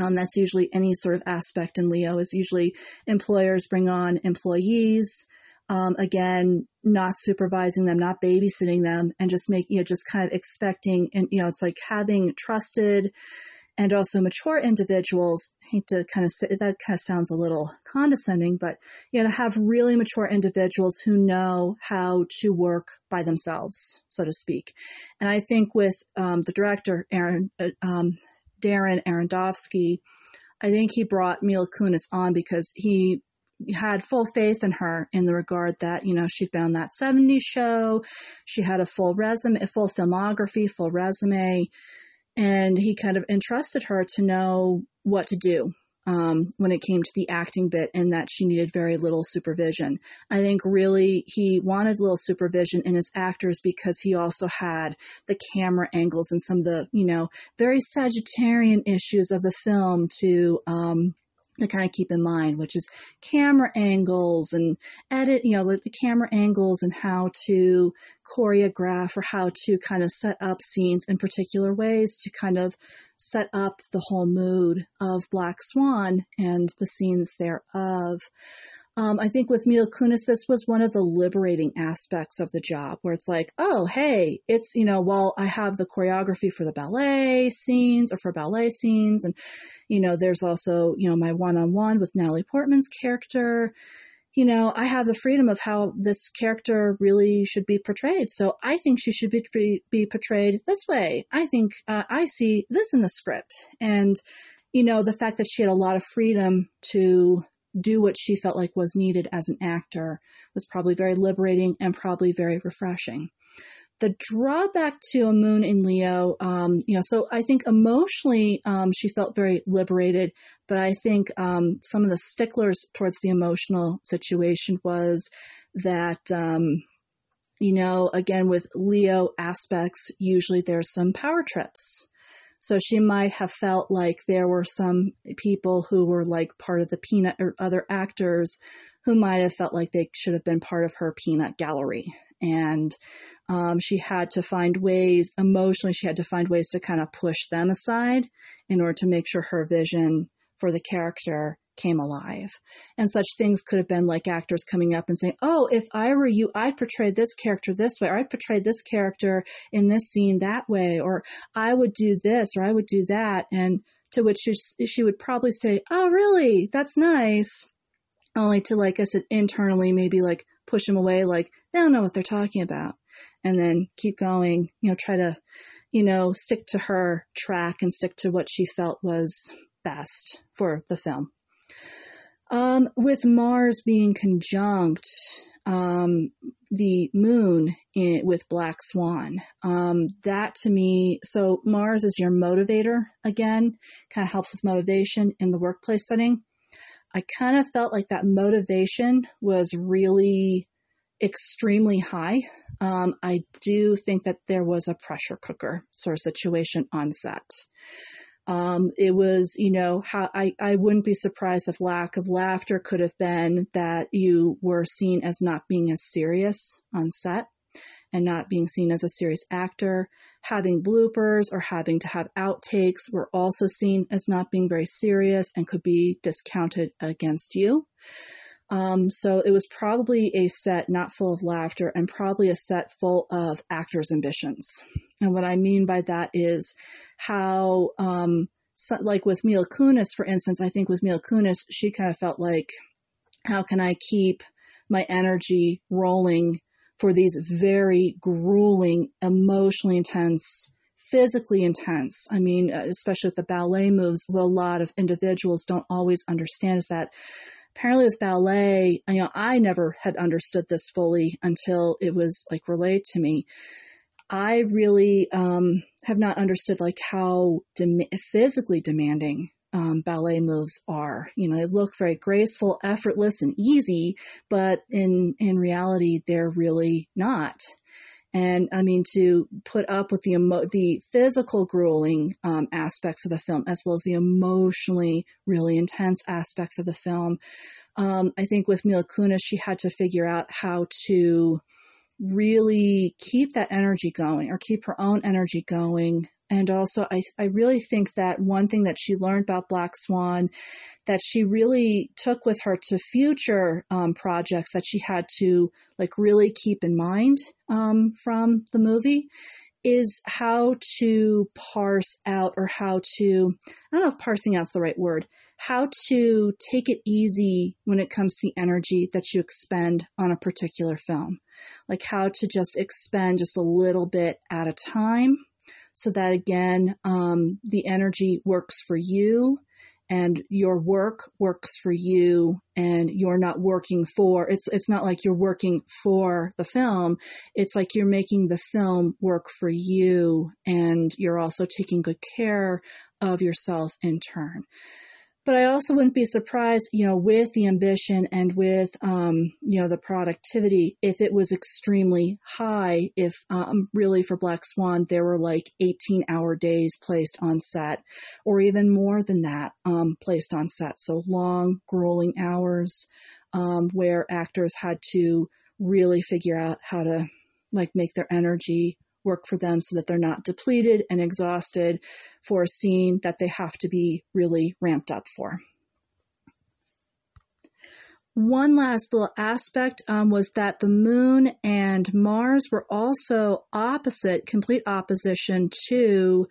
Um, that's usually any sort of aspect in Leo is usually employers bring on employees. Um, again, not supervising them, not babysitting them, and just make you know just kind of expecting and you know it's like having trusted and also mature individuals. I hate to kind of say that kind of sounds a little condescending, but you know, to have really mature individuals who know how to work by themselves, so to speak. And I think with um, the director, Aaron, uh, um, Darren Aronofsky, I think he brought Mila Kunis on because he had full faith in her in the regard that you know she'd been on that 70s show she had a full resume a full filmography full resume and he kind of entrusted her to know what to do um, when it came to the acting bit and that she needed very little supervision. I think really he wanted little supervision in his actors because he also had the camera angles and some of the, you know, very Sagittarian issues of the film to, um, to kind of keep in mind, which is camera angles and edit, you know, the, the camera angles and how to choreograph or how to kind of set up scenes in particular ways to kind of set up the whole mood of Black Swan and the scenes thereof. Um, I think with Mila Kunis, this was one of the liberating aspects of the job where it's like, oh, hey, it's, you know, while I have the choreography for the ballet scenes or for ballet scenes, and, you know, there's also, you know, my one on one with Natalie Portman's character, you know, I have the freedom of how this character really should be portrayed. So I think she should be, be, portrayed this way. I think uh, I see this in the script. And, you know, the fact that she had a lot of freedom to do what she felt like was needed as an actor was probably very liberating and probably very refreshing. The drawback to a moon in Leo, um, you know, so I think emotionally um, she felt very liberated, but I think um, some of the sticklers towards the emotional situation was that, um, you know, again, with Leo aspects, usually there's some power trips so she might have felt like there were some people who were like part of the peanut or other actors who might have felt like they should have been part of her peanut gallery. And um, she had to find ways, emotionally, she had to find ways to kind of push them aside in order to make sure her vision for the character came alive. And such things could have been like actors coming up and saying, Oh, if I were you, I'd portray this character this way, or I'd portray this character in this scene that way, or I would do this, or I would do that. And to which she, would probably say, Oh, really? That's nice. Only to, like I said, internally maybe like push them away, like they don't know what they're talking about. And then keep going, you know, try to, you know, stick to her track and stick to what she felt was best for the film. Um, with Mars being conjunct um, the moon in, with Black Swan, um, that to me, so Mars is your motivator again, kind of helps with motivation in the workplace setting. I kind of felt like that motivation was really extremely high. Um, I do think that there was a pressure cooker sort of situation on set. Um, it was, you know, how I, I wouldn't be surprised if lack of laughter could have been that you were seen as not being as serious on set and not being seen as a serious actor. Having bloopers or having to have outtakes were also seen as not being very serious and could be discounted against you. Um, so it was probably a set not full of laughter and probably a set full of actors' ambitions. And what I mean by that is how, um, so, like with Mila Kunis, for instance, I think with Mila Kunis, she kind of felt like, how can I keep my energy rolling for these very grueling, emotionally intense, physically intense. I mean, uh, especially with the ballet moves, what a lot of individuals don't always understand is that apparently with ballet, you know, I never had understood this fully until it was like relayed to me. I really um, have not understood like how physically demanding um, ballet moves are. You know, they look very graceful, effortless, and easy, but in in reality, they're really not. And I mean, to put up with the emo- the physical grueling um, aspects of the film, as well as the emotionally really intense aspects of the film, um, I think with Mila Kunis, she had to figure out how to really keep that energy going or keep her own energy going and also, I, I really think that one thing that she learned about Black Swan that she really took with her to future um, projects that she had to like really keep in mind um, from the movie is how to parse out or how to, I don't know if parsing is the right word, how to take it easy when it comes to the energy that you expend on a particular film. Like how to just expend just a little bit at a time so that again, um, the energy works for you and your work works for you and you're not working for it's it's not like you're working for the film. It's like you're making the film work for you and you're also taking good care of yourself in turn but I also wouldn't be surprised, you know, with the ambition and with, um, you know, the productivity, if it was extremely high, if um, really for Black Swan, there were like 18 hour days placed on set, or even more than that um, placed on set. So long, grueling hours um, where actors had to really figure out how to like make their energy work for them so that they're not depleted and exhausted for a scene that they have to be really ramped up for. One last little aspect um, was that the moon and Mars were also opposite, complete opposition to,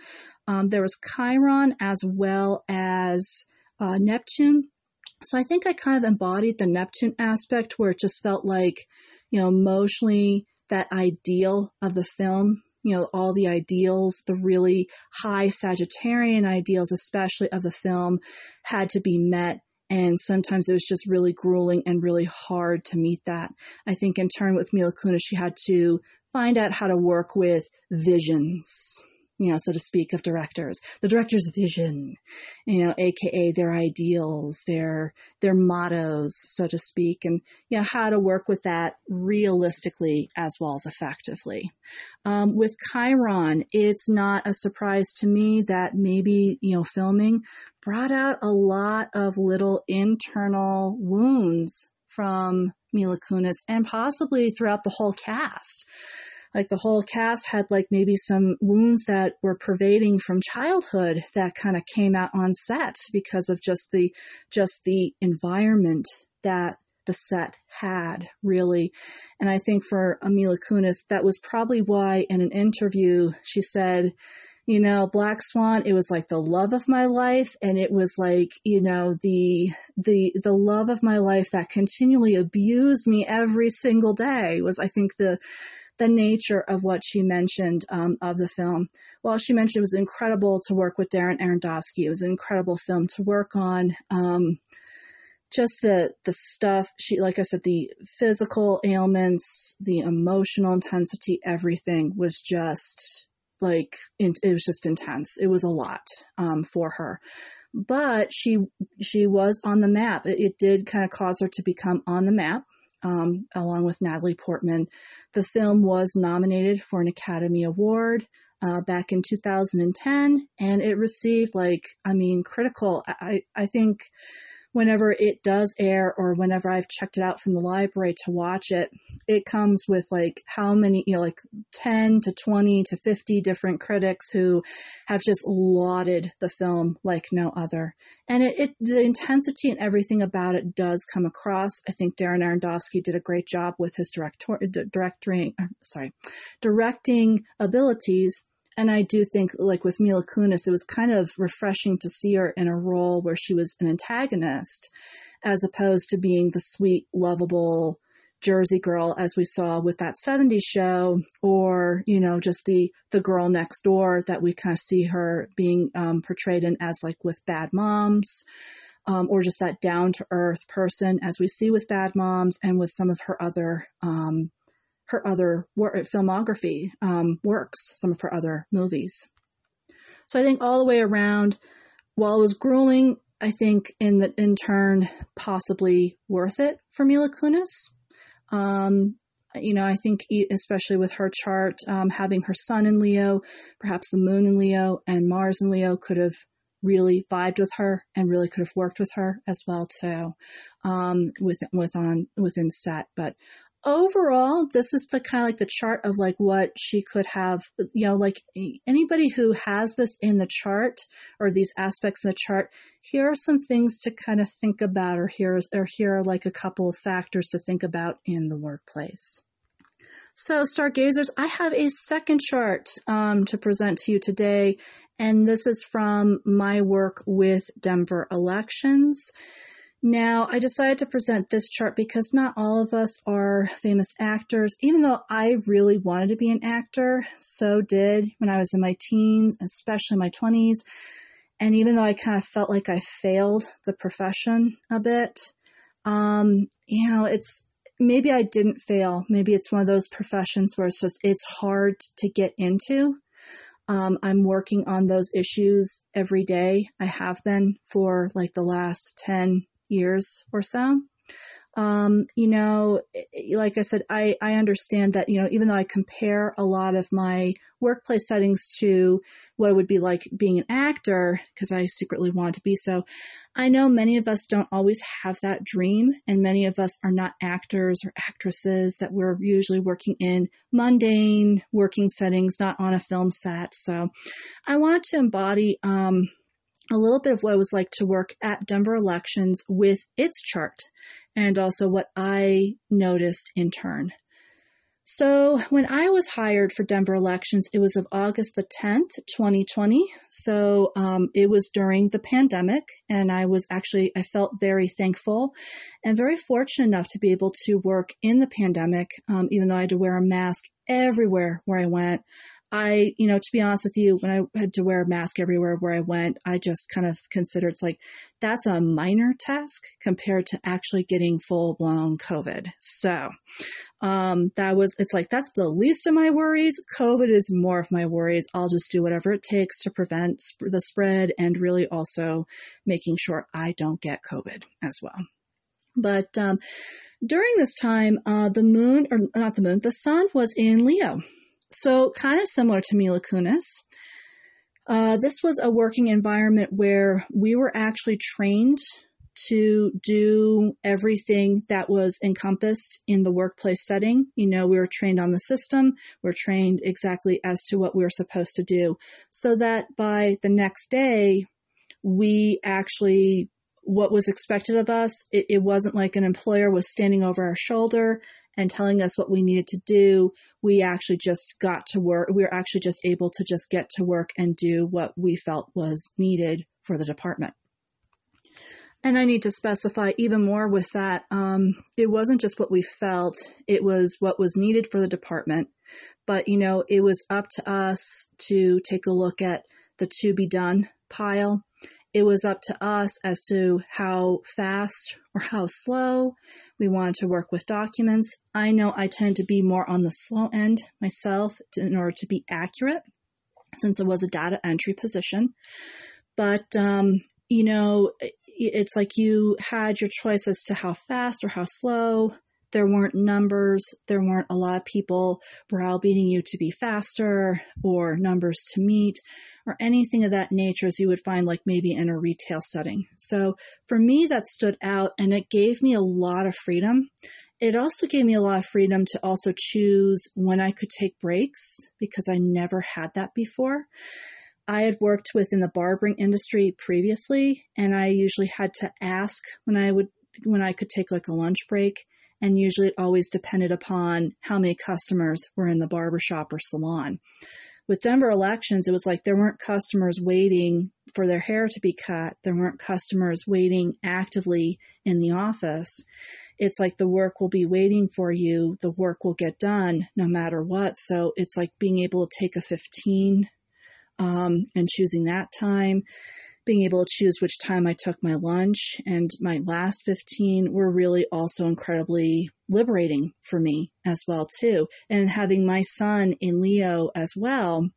um, there was Chiron as well as uh, Neptune. So I think I kind of embodied the Neptune aspect where it just felt like, you know, emotionally that ideal of the film you know, all the ideals, the really high Sagittarian ideals, especially of the film, had to be met. And sometimes it was just really grueling and really hard to meet that. I think in turn with Mila Kunis, she had to find out how to work with visions you know, so to speak, of directors. The director's vision, you know, aka their ideals, their their mottos, so to speak, and you know how to work with that realistically as well as effectively. Um, with Chiron, it's not a surprise to me that maybe you know filming brought out a lot of little internal wounds from Mila Kunis and possibly throughout the whole cast like the whole cast had like maybe some wounds that were pervading from childhood that kind of came out on set because of just the just the environment that the set had really. And i think for amila Kunis that was probably why in an interview she said you know black swan it was like the love of my life and it was like you know the the the love of my life that continually abused me every single day was i think the the nature of what she mentioned um, of the film. Well, she mentioned it was incredible to work with Darren Aronofsky. It was an incredible film to work on. Um, just the the stuff she like I said, the physical ailments, the emotional intensity, everything was just like it was just intense. It was a lot um, for her but she she was on the map. It, it did kind of cause her to become on the map um, along with Natalie Portman. The film was nominated for an Academy Award uh, back in 2010, and it received like, I mean, critical. I I think whenever it does air or whenever I've checked it out from the library to watch it, it comes with like how many, you know, like 10 to 20 to 50 different critics who have just lauded the film like no other. And it, it the intensity and everything about it does come across. I think Darren Aronofsky did a great job with his director, directing, uh, sorry, directing abilities and I do think, like with Mila Kunis, it was kind of refreshing to see her in a role where she was an antagonist, as opposed to being the sweet, lovable Jersey girl, as we saw with that '70s show, or you know, just the the girl next door that we kind of see her being um, portrayed in as like with Bad Moms. Um, or just that down to earth person, as we see with Bad Moms and with some of her other um, her other wor- filmography um, works, some of her other movies. So I think all the way around, while it was grueling, I think in the in turn possibly worth it for Mila Kunis. Um, you know, I think especially with her chart, um, having her sun in Leo, perhaps the moon in Leo, and Mars in Leo could have really vibed with her and really could have worked with her as well too, um, with with on within set. But overall, this is the kind of like the chart of like what she could have, you know, like anybody who has this in the chart or these aspects in the chart, here are some things to kind of think about, or here's, or here are like a couple of factors to think about in the workplace. So, stargazers, I have a second chart um, to present to you today, and this is from my work with Denver elections. Now, I decided to present this chart because not all of us are famous actors, even though I really wanted to be an actor. So did when I was in my teens, especially my 20s. And even though I kind of felt like I failed the profession a bit, um, you know, it's maybe I didn't fail. Maybe it's one of those professions where it's just, it's hard to get into. Um, I'm working on those issues every day. I have been for like the last 10 years or so. Um, you know, like I said, I, I understand that, you know, even though I compare a lot of my workplace settings to what it would be like being an actor, because I secretly want to be so, I know many of us don't always have that dream, and many of us are not actors or actresses, that we're usually working in mundane working settings, not on a film set. So I want to embody, um, a little bit of what it was like to work at Denver Elections with its chart and also what I noticed in turn. So when I was hired for Denver elections, it was of August the 10th, 2020. So um, it was during the pandemic, and I was actually, I felt very thankful and very fortunate enough to be able to work in the pandemic, um, even though I had to wear a mask everywhere where I went. I, you know, to be honest with you, when I had to wear a mask everywhere where I went, I just kind of considered it's like that's a minor task compared to actually getting full blown COVID. So, um, that was, it's like that's the least of my worries. COVID is more of my worries. I'll just do whatever it takes to prevent sp- the spread and really also making sure I don't get COVID as well. But um, during this time, uh, the moon, or not the moon, the sun was in Leo. So, kind of similar to Mila Kunis. Uh, this was a working environment where we were actually trained to do everything that was encompassed in the workplace setting. You know, we were trained on the system, we're trained exactly as to what we were supposed to do, so that by the next day, we actually what was expected of us. It, it wasn't like an employer was standing over our shoulder and telling us what we needed to do. We actually just got to work. We were actually just able to just get to work and do what we felt was needed for the department. And I need to specify even more with that. Um, it wasn't just what we felt, it was what was needed for the department. But, you know, it was up to us to take a look at the to be done pile it was up to us as to how fast or how slow we wanted to work with documents. I know I tend to be more on the slow end myself in order to be accurate since it was a data entry position. But, um, you know, it's like you had your choice as to how fast or how slow there weren't numbers, there weren't a lot of people browbeating you to be faster or numbers to meet or anything of that nature as you would find like maybe in a retail setting. So for me, that stood out and it gave me a lot of freedom. It also gave me a lot of freedom to also choose when I could take breaks because I never had that before. I had worked within the barbering industry previously, and I usually had to ask when I would when I could take like a lunch break and usually it always depended upon how many customers were in the barbershop or salon. With Denver elections, it was like there weren't customers waiting for their hair to be cut. There weren't customers waiting actively in the office. It's like the work will be waiting for you. The work will get done no matter what. So it's like being able to take a 15 um, and choosing that time being able to choose which time I took my lunch and my last 15 were really also incredibly liberating for me as well too. And having my sun in Leo as well,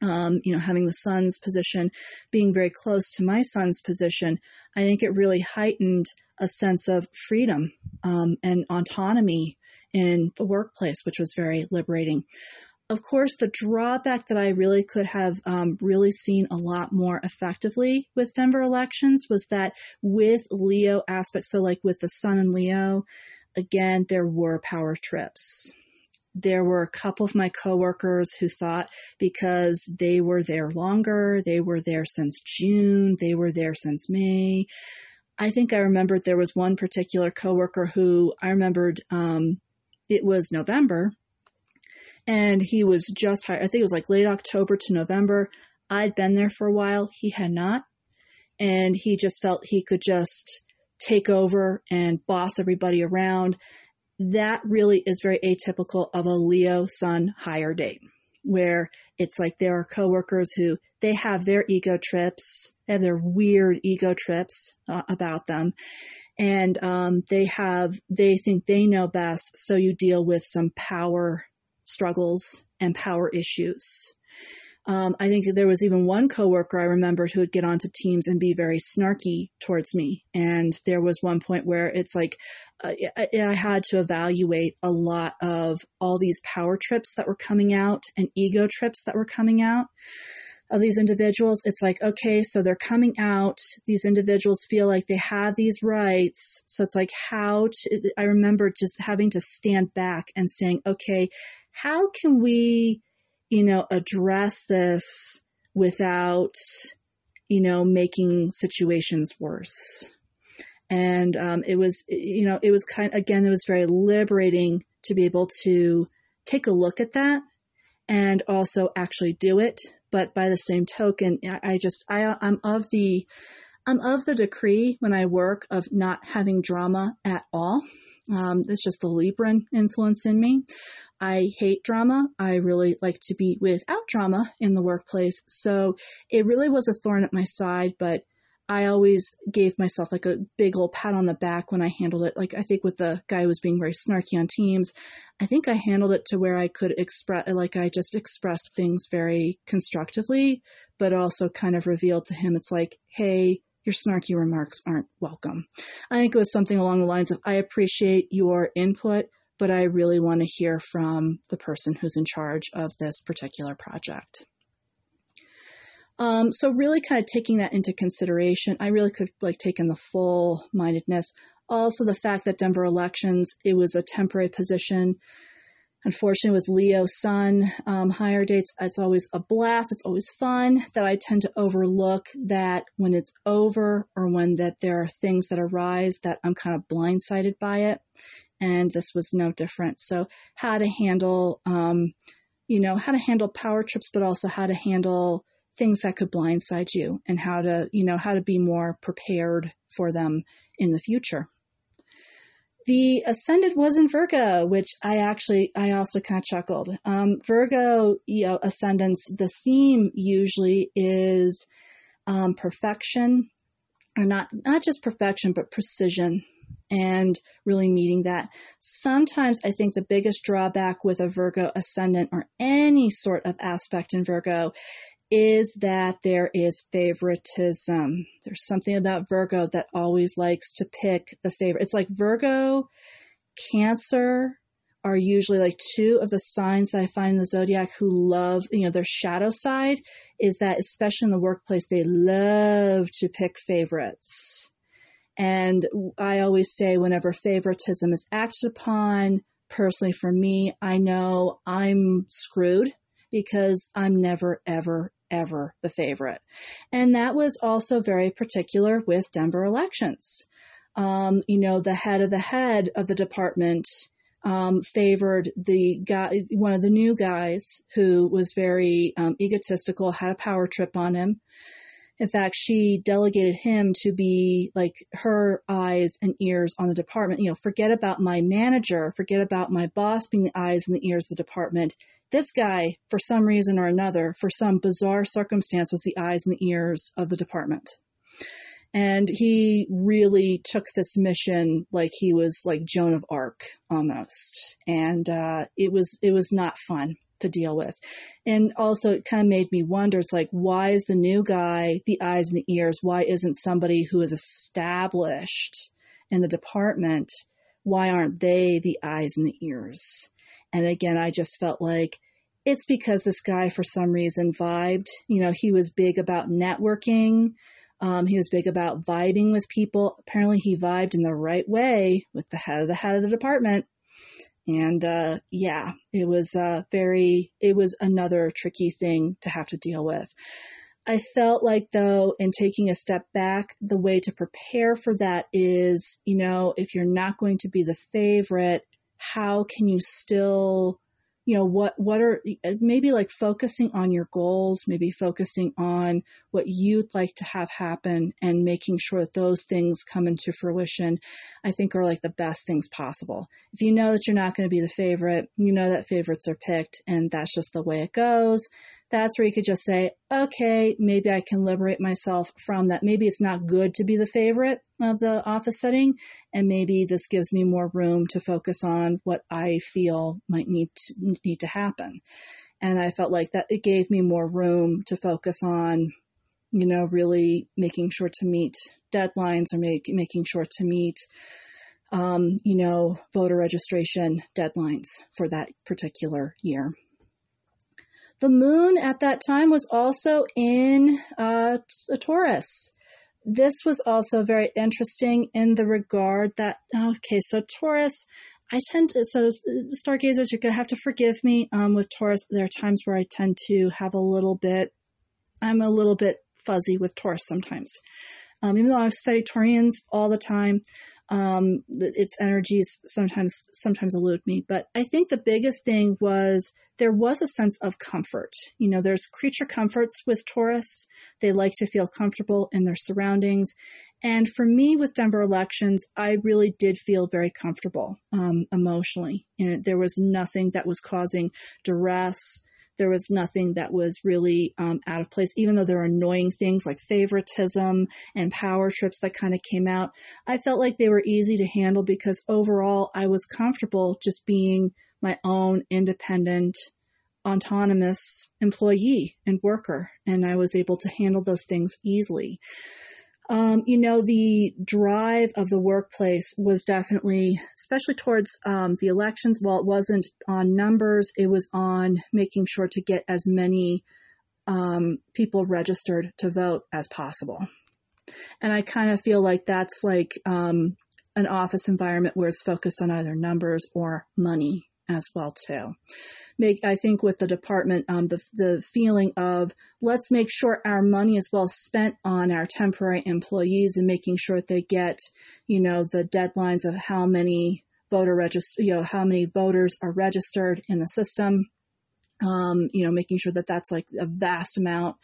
um, you know, having the sun's position being very close to my sun's position, I think it really heightened a sense of freedom um, and autonomy in the workplace, which was very liberating of course, the drawback that I really could have um, really seen a lot more effectively with Denver elections was that with Leo aspects, so like with the Sun and Leo, again, there were power trips. There were a couple of my coworkers who thought because they were there longer, they were there since June, they were there since May. I think I remembered there was one particular coworker who I remembered um, it was November and he was just hired. I think it was like late October to November. I'd been there for a while. He had not. And he just felt he could just take over and boss everybody around. That really is very atypical of a Leo Sun hire date, where it's like there are coworkers who they have their ego trips, they have their weird ego trips uh, about them, and um, they have they think they know best. So you deal with some power struggles and power issues. Um, I think there was even one coworker I remembered who would get onto teams and be very snarky towards me. And there was one point where it's like uh, I, I had to evaluate a lot of all these power trips that were coming out and ego trips that were coming out of these individuals. It's like, okay, so they're coming out. These individuals feel like they have these rights. So it's like how to, I remember just having to stand back and saying, okay, how can we you know, address this without, you know, making situations worse. And um, it was, you know, it was kind of, again, it was very liberating to be able to take a look at that and also actually do it. But by the same token, I just, I, I'm of the, I'm of the decree when I work of not having drama at all. Um, it's just the Libran influence in me. I hate drama. I really like to be without drama in the workplace. So it really was a thorn at my side, but I always gave myself like a big old pat on the back when I handled it. Like I think with the guy who was being very snarky on teams, I think I handled it to where I could express, like I just expressed things very constructively, but also kind of revealed to him, it's like, hey, your snarky remarks aren't welcome. I think it was something along the lines of, I appreciate your input, but I really want to hear from the person who's in charge of this particular project. Um, so really kind of taking that into consideration, I really could like taken the full mindedness. Also the fact that Denver elections, it was a temporary position. Unfortunately, with Leo Sun um, hire dates, it's always a blast. It's always fun that I tend to overlook that when it's over or when that there are things that arise that I'm kind of blindsided by it and this was no different. So, how to handle, um, you know, how to handle power trips, but also how to handle things that could blindside you, and how to, you know, how to be more prepared for them in the future. The ascendant was in Virgo, which I actually, I also kind of chuckled. Um, Virgo, you know, ascendants, the theme usually is um, perfection, or not, not just perfection, but precision and really meeting that. Sometimes I think the biggest drawback with a Virgo ascendant or any sort of aspect in Virgo is that there is favoritism. There's something about Virgo that always likes to pick the favorite. It's like Virgo, Cancer are usually like two of the signs that I find in the zodiac who love, you know, their shadow side is that, especially in the workplace, they love to pick favorites. And I always say, whenever favoritism is acted upon, personally for me, I know I'm screwed because I'm never, ever, ever the favorite. And that was also very particular with Denver elections. Um, you know, the head of the head of the department um, favored the guy, one of the new guys who was very um, egotistical, had a power trip on him. In fact, she delegated him to be like her eyes and ears on the department. You know, forget about my manager, forget about my boss being the eyes and the ears of the department. This guy, for some reason or another, for some bizarre circumstance, was the eyes and the ears of the department. And he really took this mission like he was like Joan of Arc almost. And uh, it was it was not fun to deal with. And also, it kind of made me wonder it's like, why is the new guy the eyes and the ears? Why isn't somebody who is established in the department? Why aren't they the eyes and the ears? And again, I just felt like it's because this guy, for some reason, vibed. You know, he was big about networking. Um, he was big about vibing with people. Apparently, he vibed in the right way with the head of the head of the department. And uh, yeah, it was uh, very, it was another tricky thing to have to deal with. I felt like, though, in taking a step back, the way to prepare for that is, you know, if you're not going to be the favorite, how can you still you know what what are uh, maybe like focusing on your goals maybe focusing on what you'd like to have happen and making sure that those things come into fruition i think are like the best things possible. If you know that you're not going to be the favorite you know that favorites are picked and that's just the way it goes that's where you could just say, okay, maybe I can liberate myself from that. Maybe it's not good to be the favorite of the office setting, and maybe this gives me more room to focus on what I feel might need to, need to happen. And I felt like that it gave me more room to focus on, you know, really making sure to meet deadlines or make, making sure to meet, um, you know, voter registration deadlines for that particular year. The moon at that time was also in uh, Taurus. This was also very interesting in the regard that, okay, so Taurus, I tend to, so stargazers, you're going to have to forgive me um, with Taurus. There are times where I tend to have a little bit, I'm a little bit fuzzy with Taurus sometimes. Um, even though I've studied Taurians all the time, um, its energies sometimes sometimes elude me. But I think the biggest thing was there was a sense of comfort. You know, there's creature comforts with Taurus. They like to feel comfortable in their surroundings. And for me with Denver elections, I really did feel very comfortable um, emotionally. And there was nothing that was causing duress. There was nothing that was really um, out of place, even though there are annoying things like favoritism and power trips that kind of came out. I felt like they were easy to handle because overall I was comfortable just being my own independent, autonomous employee and worker, and I was able to handle those things easily. Um, you know, the drive of the workplace was definitely, especially towards um, the elections, while it wasn't on numbers, it was on making sure to get as many um, people registered to vote as possible. And I kind of feel like that's like um, an office environment where it's focused on either numbers or money as well too. Make I think with the department, um, the the feeling of let's make sure our money is well spent on our temporary employees and making sure they get, you know, the deadlines of how many voter register, you know, how many voters are registered in the system. Um, you know, making sure that that's like a vast amount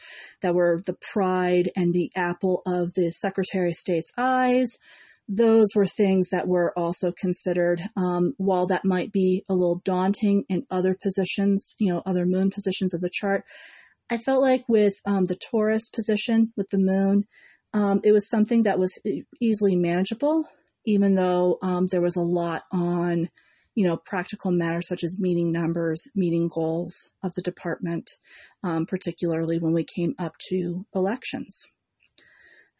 that were the pride and the apple of the Secretary of State's eyes those were things that were also considered. Um, while that might be a little daunting in other positions, you know, other moon positions of the chart, I felt like with um, the Taurus position with the moon, um, it was something that was easily manageable, even though um, there was a lot on, you know, practical matters such as meeting numbers, meeting goals of the department, um, particularly when we came up to elections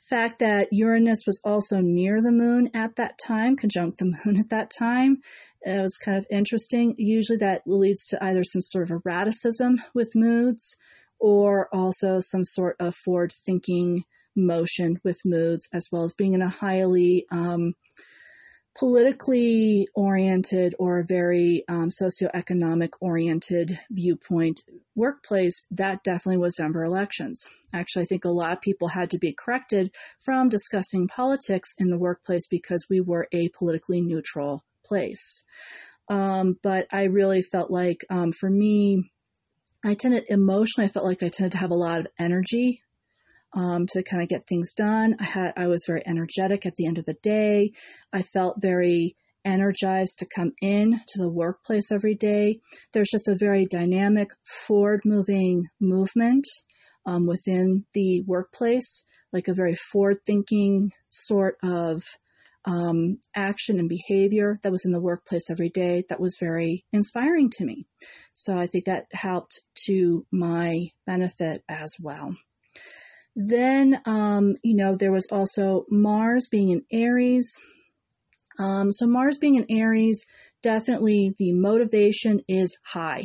fact that Uranus was also near the moon at that time, conjunct the moon at that time, it was kind of interesting. Usually that leads to either some sort of erraticism with moods or also some sort of forward thinking motion with moods, as well as being in a highly um, politically oriented or a very um, socioeconomic oriented viewpoint workplace, that definitely was Denver elections. Actually, I think a lot of people had to be corrected from discussing politics in the workplace because we were a politically neutral place. Um, but I really felt like um, for me, I tended emotionally, I felt like I tended to have a lot of energy um, to kind of get things done. I had I was very energetic at the end of the day. I felt very energized to come in to the workplace every day. There's just a very dynamic, forward moving movement um, within the workplace, like a very forward thinking sort of um, action and behavior that was in the workplace every day that was very inspiring to me. So I think that helped to my benefit as well. Then, um, you know, there was also Mars being in Aries. Um, so, Mars being in Aries, definitely the motivation is high.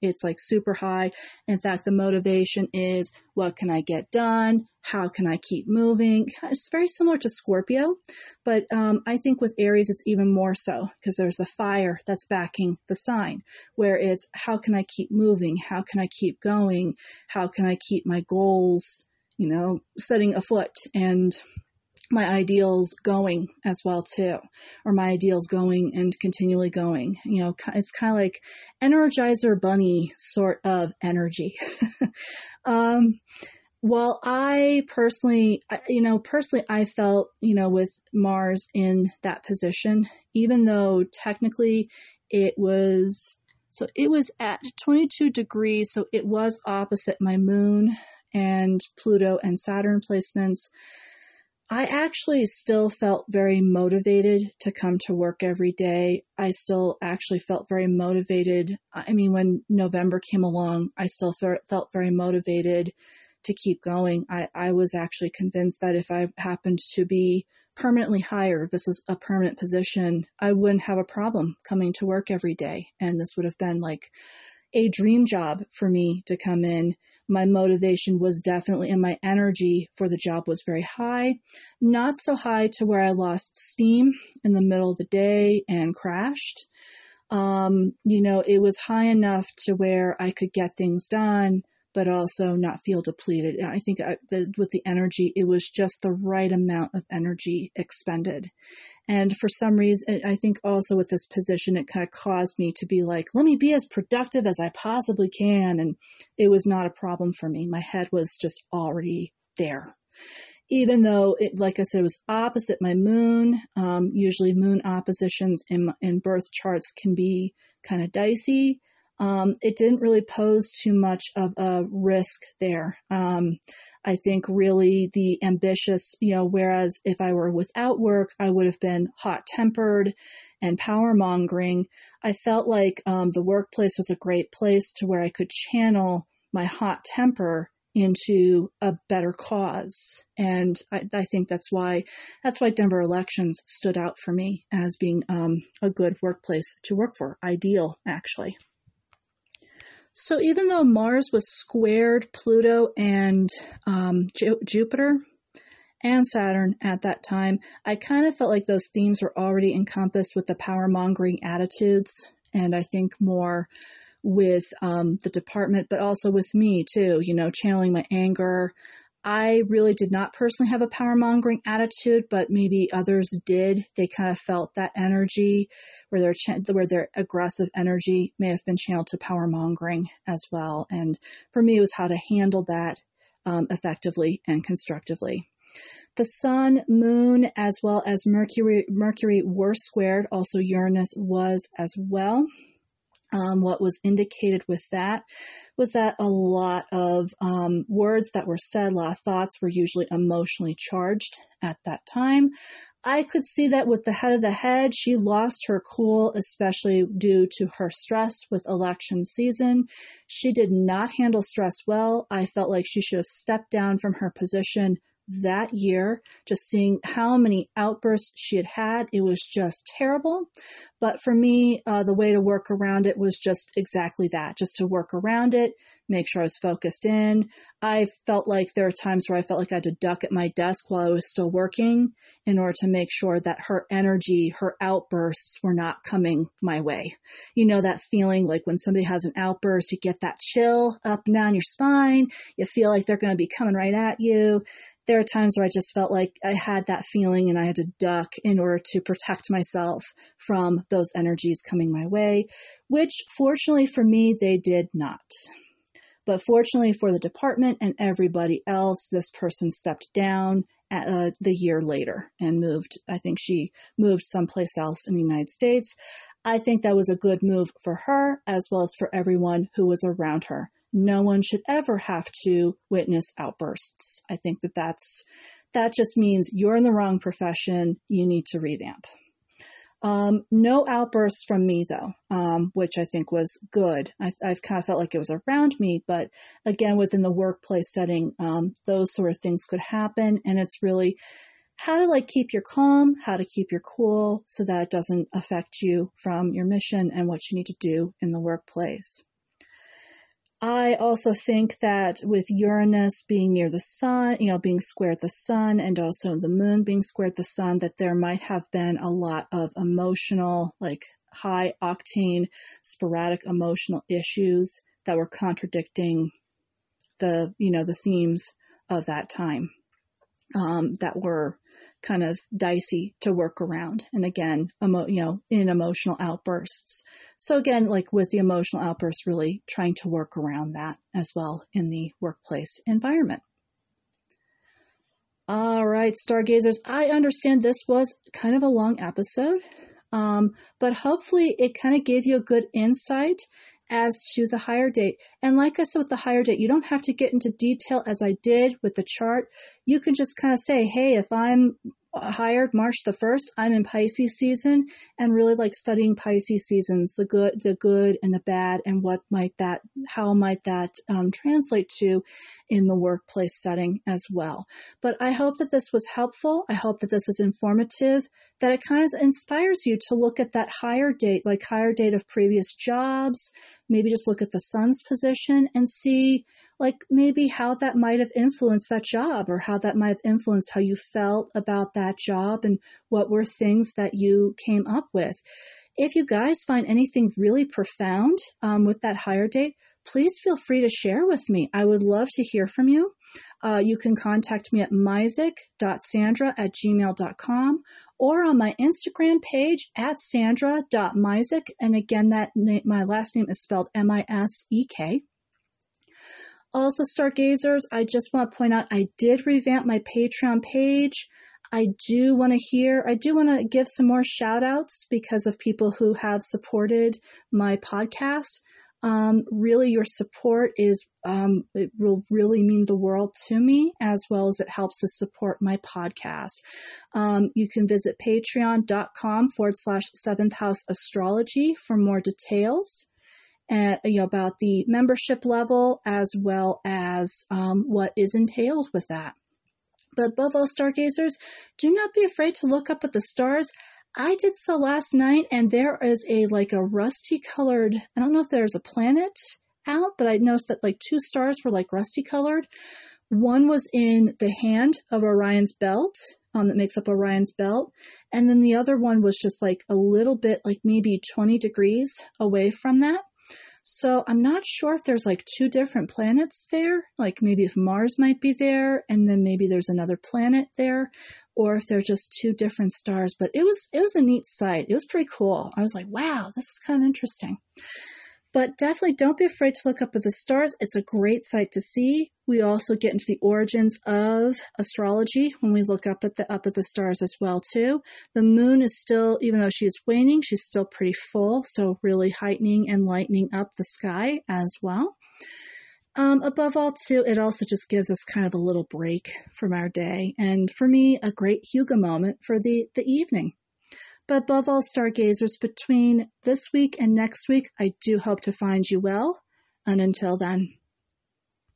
It's like super high. In fact, the motivation is what can I get done? How can I keep moving? It's very similar to Scorpio, but um, I think with Aries, it's even more so because there's the fire that's backing the sign, where it's how can I keep moving? How can I keep going? How can I keep my goals? You know, setting afoot and my ideals going as well too, or my ideals going and continually going. You know, it's kind of like Energizer Bunny sort of energy. um, well, I personally, you know, personally, I felt, you know, with Mars in that position, even though technically it was, so it was at 22 degrees, so it was opposite my moon and Pluto and Saturn placements. I actually still felt very motivated to come to work every day. I still actually felt very motivated. I mean, when November came along, I still felt very motivated to keep going. I, I was actually convinced that if I happened to be permanently hired, this was a permanent position, I wouldn't have a problem coming to work every day. And this would have been like a dream job for me to come in. My motivation was definitely, and my energy for the job was very high. Not so high to where I lost steam in the middle of the day and crashed. Um, you know, it was high enough to where I could get things done, but also not feel depleted. I think I, the, with the energy, it was just the right amount of energy expended. And for some reason, I think also with this position, it kind of caused me to be like, let me be as productive as I possibly can. And it was not a problem for me. My head was just already there. Even though it, like I said, it was opposite my moon. Um, usually moon oppositions in, in birth charts can be kind of dicey. Um, it didn't really pose too much of a risk there. Um, I think really the ambitious, you know, whereas if I were without work, I would have been hot tempered and power mongering. I felt like um, the workplace was a great place to where I could channel my hot temper into a better cause. And I, I, think that's why that's why Denver elections stood out for me as being um, a good workplace to work for, ideal actually. So even though Mars was squared Pluto and um, Ju- Jupiter and Saturn at that time, I kind of felt like those themes were already encompassed with the power mongering attitudes, and I think more with um, the department, but also with me too. You know, channeling my anger, I really did not personally have a power mongering attitude, but maybe others did. They kind of felt that energy where their where their aggressive energy may have been channeled to power mongering as well. And for me, it was how to handle that um, effectively and constructively. The Sun, Moon, as well as Mercury, Mercury were squared. Also, Uranus was as well. Um, what was indicated with that was that a lot of um, words that were said, a lot of thoughts were usually emotionally charged at that time. I could see that with the head of the head, she lost her cool, especially due to her stress with election season. She did not handle stress well. I felt like she should have stepped down from her position that year, just seeing how many outbursts she had had. It was just terrible. But for me, uh, the way to work around it was just exactly that, just to work around it, make sure I was focused in. I felt like there are times where I felt like I had to duck at my desk while I was still working in order to make sure that her energy, her outbursts were not coming my way. You know, that feeling like when somebody has an outburst, you get that chill up and down your spine. You feel like they're going to be coming right at you there are times where I just felt like I had that feeling and I had to duck in order to protect myself from those energies coming my way, which fortunately for me, they did not. But fortunately for the department and everybody else, this person stepped down at, uh, the year later and moved. I think she moved someplace else in the United States. I think that was a good move for her as well as for everyone who was around her no one should ever have to witness outbursts. I think that that's that just means you're in the wrong profession. You need to revamp. Um, no outbursts from me though, um, which I think was good. I, have kind of felt like it was around me, but again, within the workplace setting, um, those sort of things could happen, and it's really how to like keep your calm, how to keep your cool, so that it doesn't affect you from your mission and what you need to do in the workplace. I also think that with Uranus being near the sun, you know, being squared the sun, and also the moon being squared the sun, that there might have been a lot of emotional, like high octane, sporadic emotional issues that were contradicting the, you know, the themes of that time um, that were kind of dicey to work around. And again, emo- you know, in emotional outbursts. So again, like with the emotional outbursts, really trying to work around that as well in the workplace environment. All right, stargazers, I understand this was kind of a long episode, um, but hopefully it kind of gave you a good insight as to the hire date. And like I said with the hire date, you don't have to get into detail as I did with the chart. You can just kind of say, hey, if I'm hired March the 1st. I'm in Pisces season and really like studying Pisces seasons, the good, the good and the bad and what might that, how might that um, translate to in the workplace setting as well. But I hope that this was helpful. I hope that this is informative, that it kind of inspires you to look at that hire date, like hire date of previous jobs, maybe just look at the sun's position and see like maybe how that might have influenced that job or how that might have influenced how you felt about that job and what were things that you came up with. If you guys find anything really profound um, with that hire date, please feel free to share with me. I would love to hear from you. Uh, you can contact me at misek.sandra at gmail.com or on my Instagram page at sandra.misek. And again, that na- my last name is spelled M-I-S-E-K. Also, stargazers, I just want to point out I did revamp my Patreon page. I do want to hear, I do want to give some more shout outs because of people who have supported my podcast. Um, really, your support is, um, it will really mean the world to me as well as it helps to support my podcast. Um, you can visit patreon.com forward slash seventh house astrology for more details and you know about the membership level as well as um, what is entailed with that. But above all, stargazers, do not be afraid to look up at the stars. I did so last night, and there is a like a rusty colored. I don't know if there's a planet out, but I noticed that like two stars were like rusty colored. One was in the hand of Orion's belt, um, that makes up Orion's belt, and then the other one was just like a little bit, like maybe 20 degrees away from that. So I'm not sure if there's like two different planets there, like maybe if Mars might be there and then maybe there's another planet there, or if they're just two different stars. But it was it was a neat sight. It was pretty cool. I was like, wow, this is kind of interesting. But definitely don't be afraid to look up at the stars. It's a great sight to see. We also get into the origins of astrology when we look up at the up at the stars as well too. The moon is still, even though she is waning, she's still pretty full, so really heightening and lightening up the sky as well. Um, above all, too, it also just gives us kind of a little break from our day, and for me, a great hygge moment for the the evening. But above all, stargazers, between this week and next week, I do hope to find you well. And until then.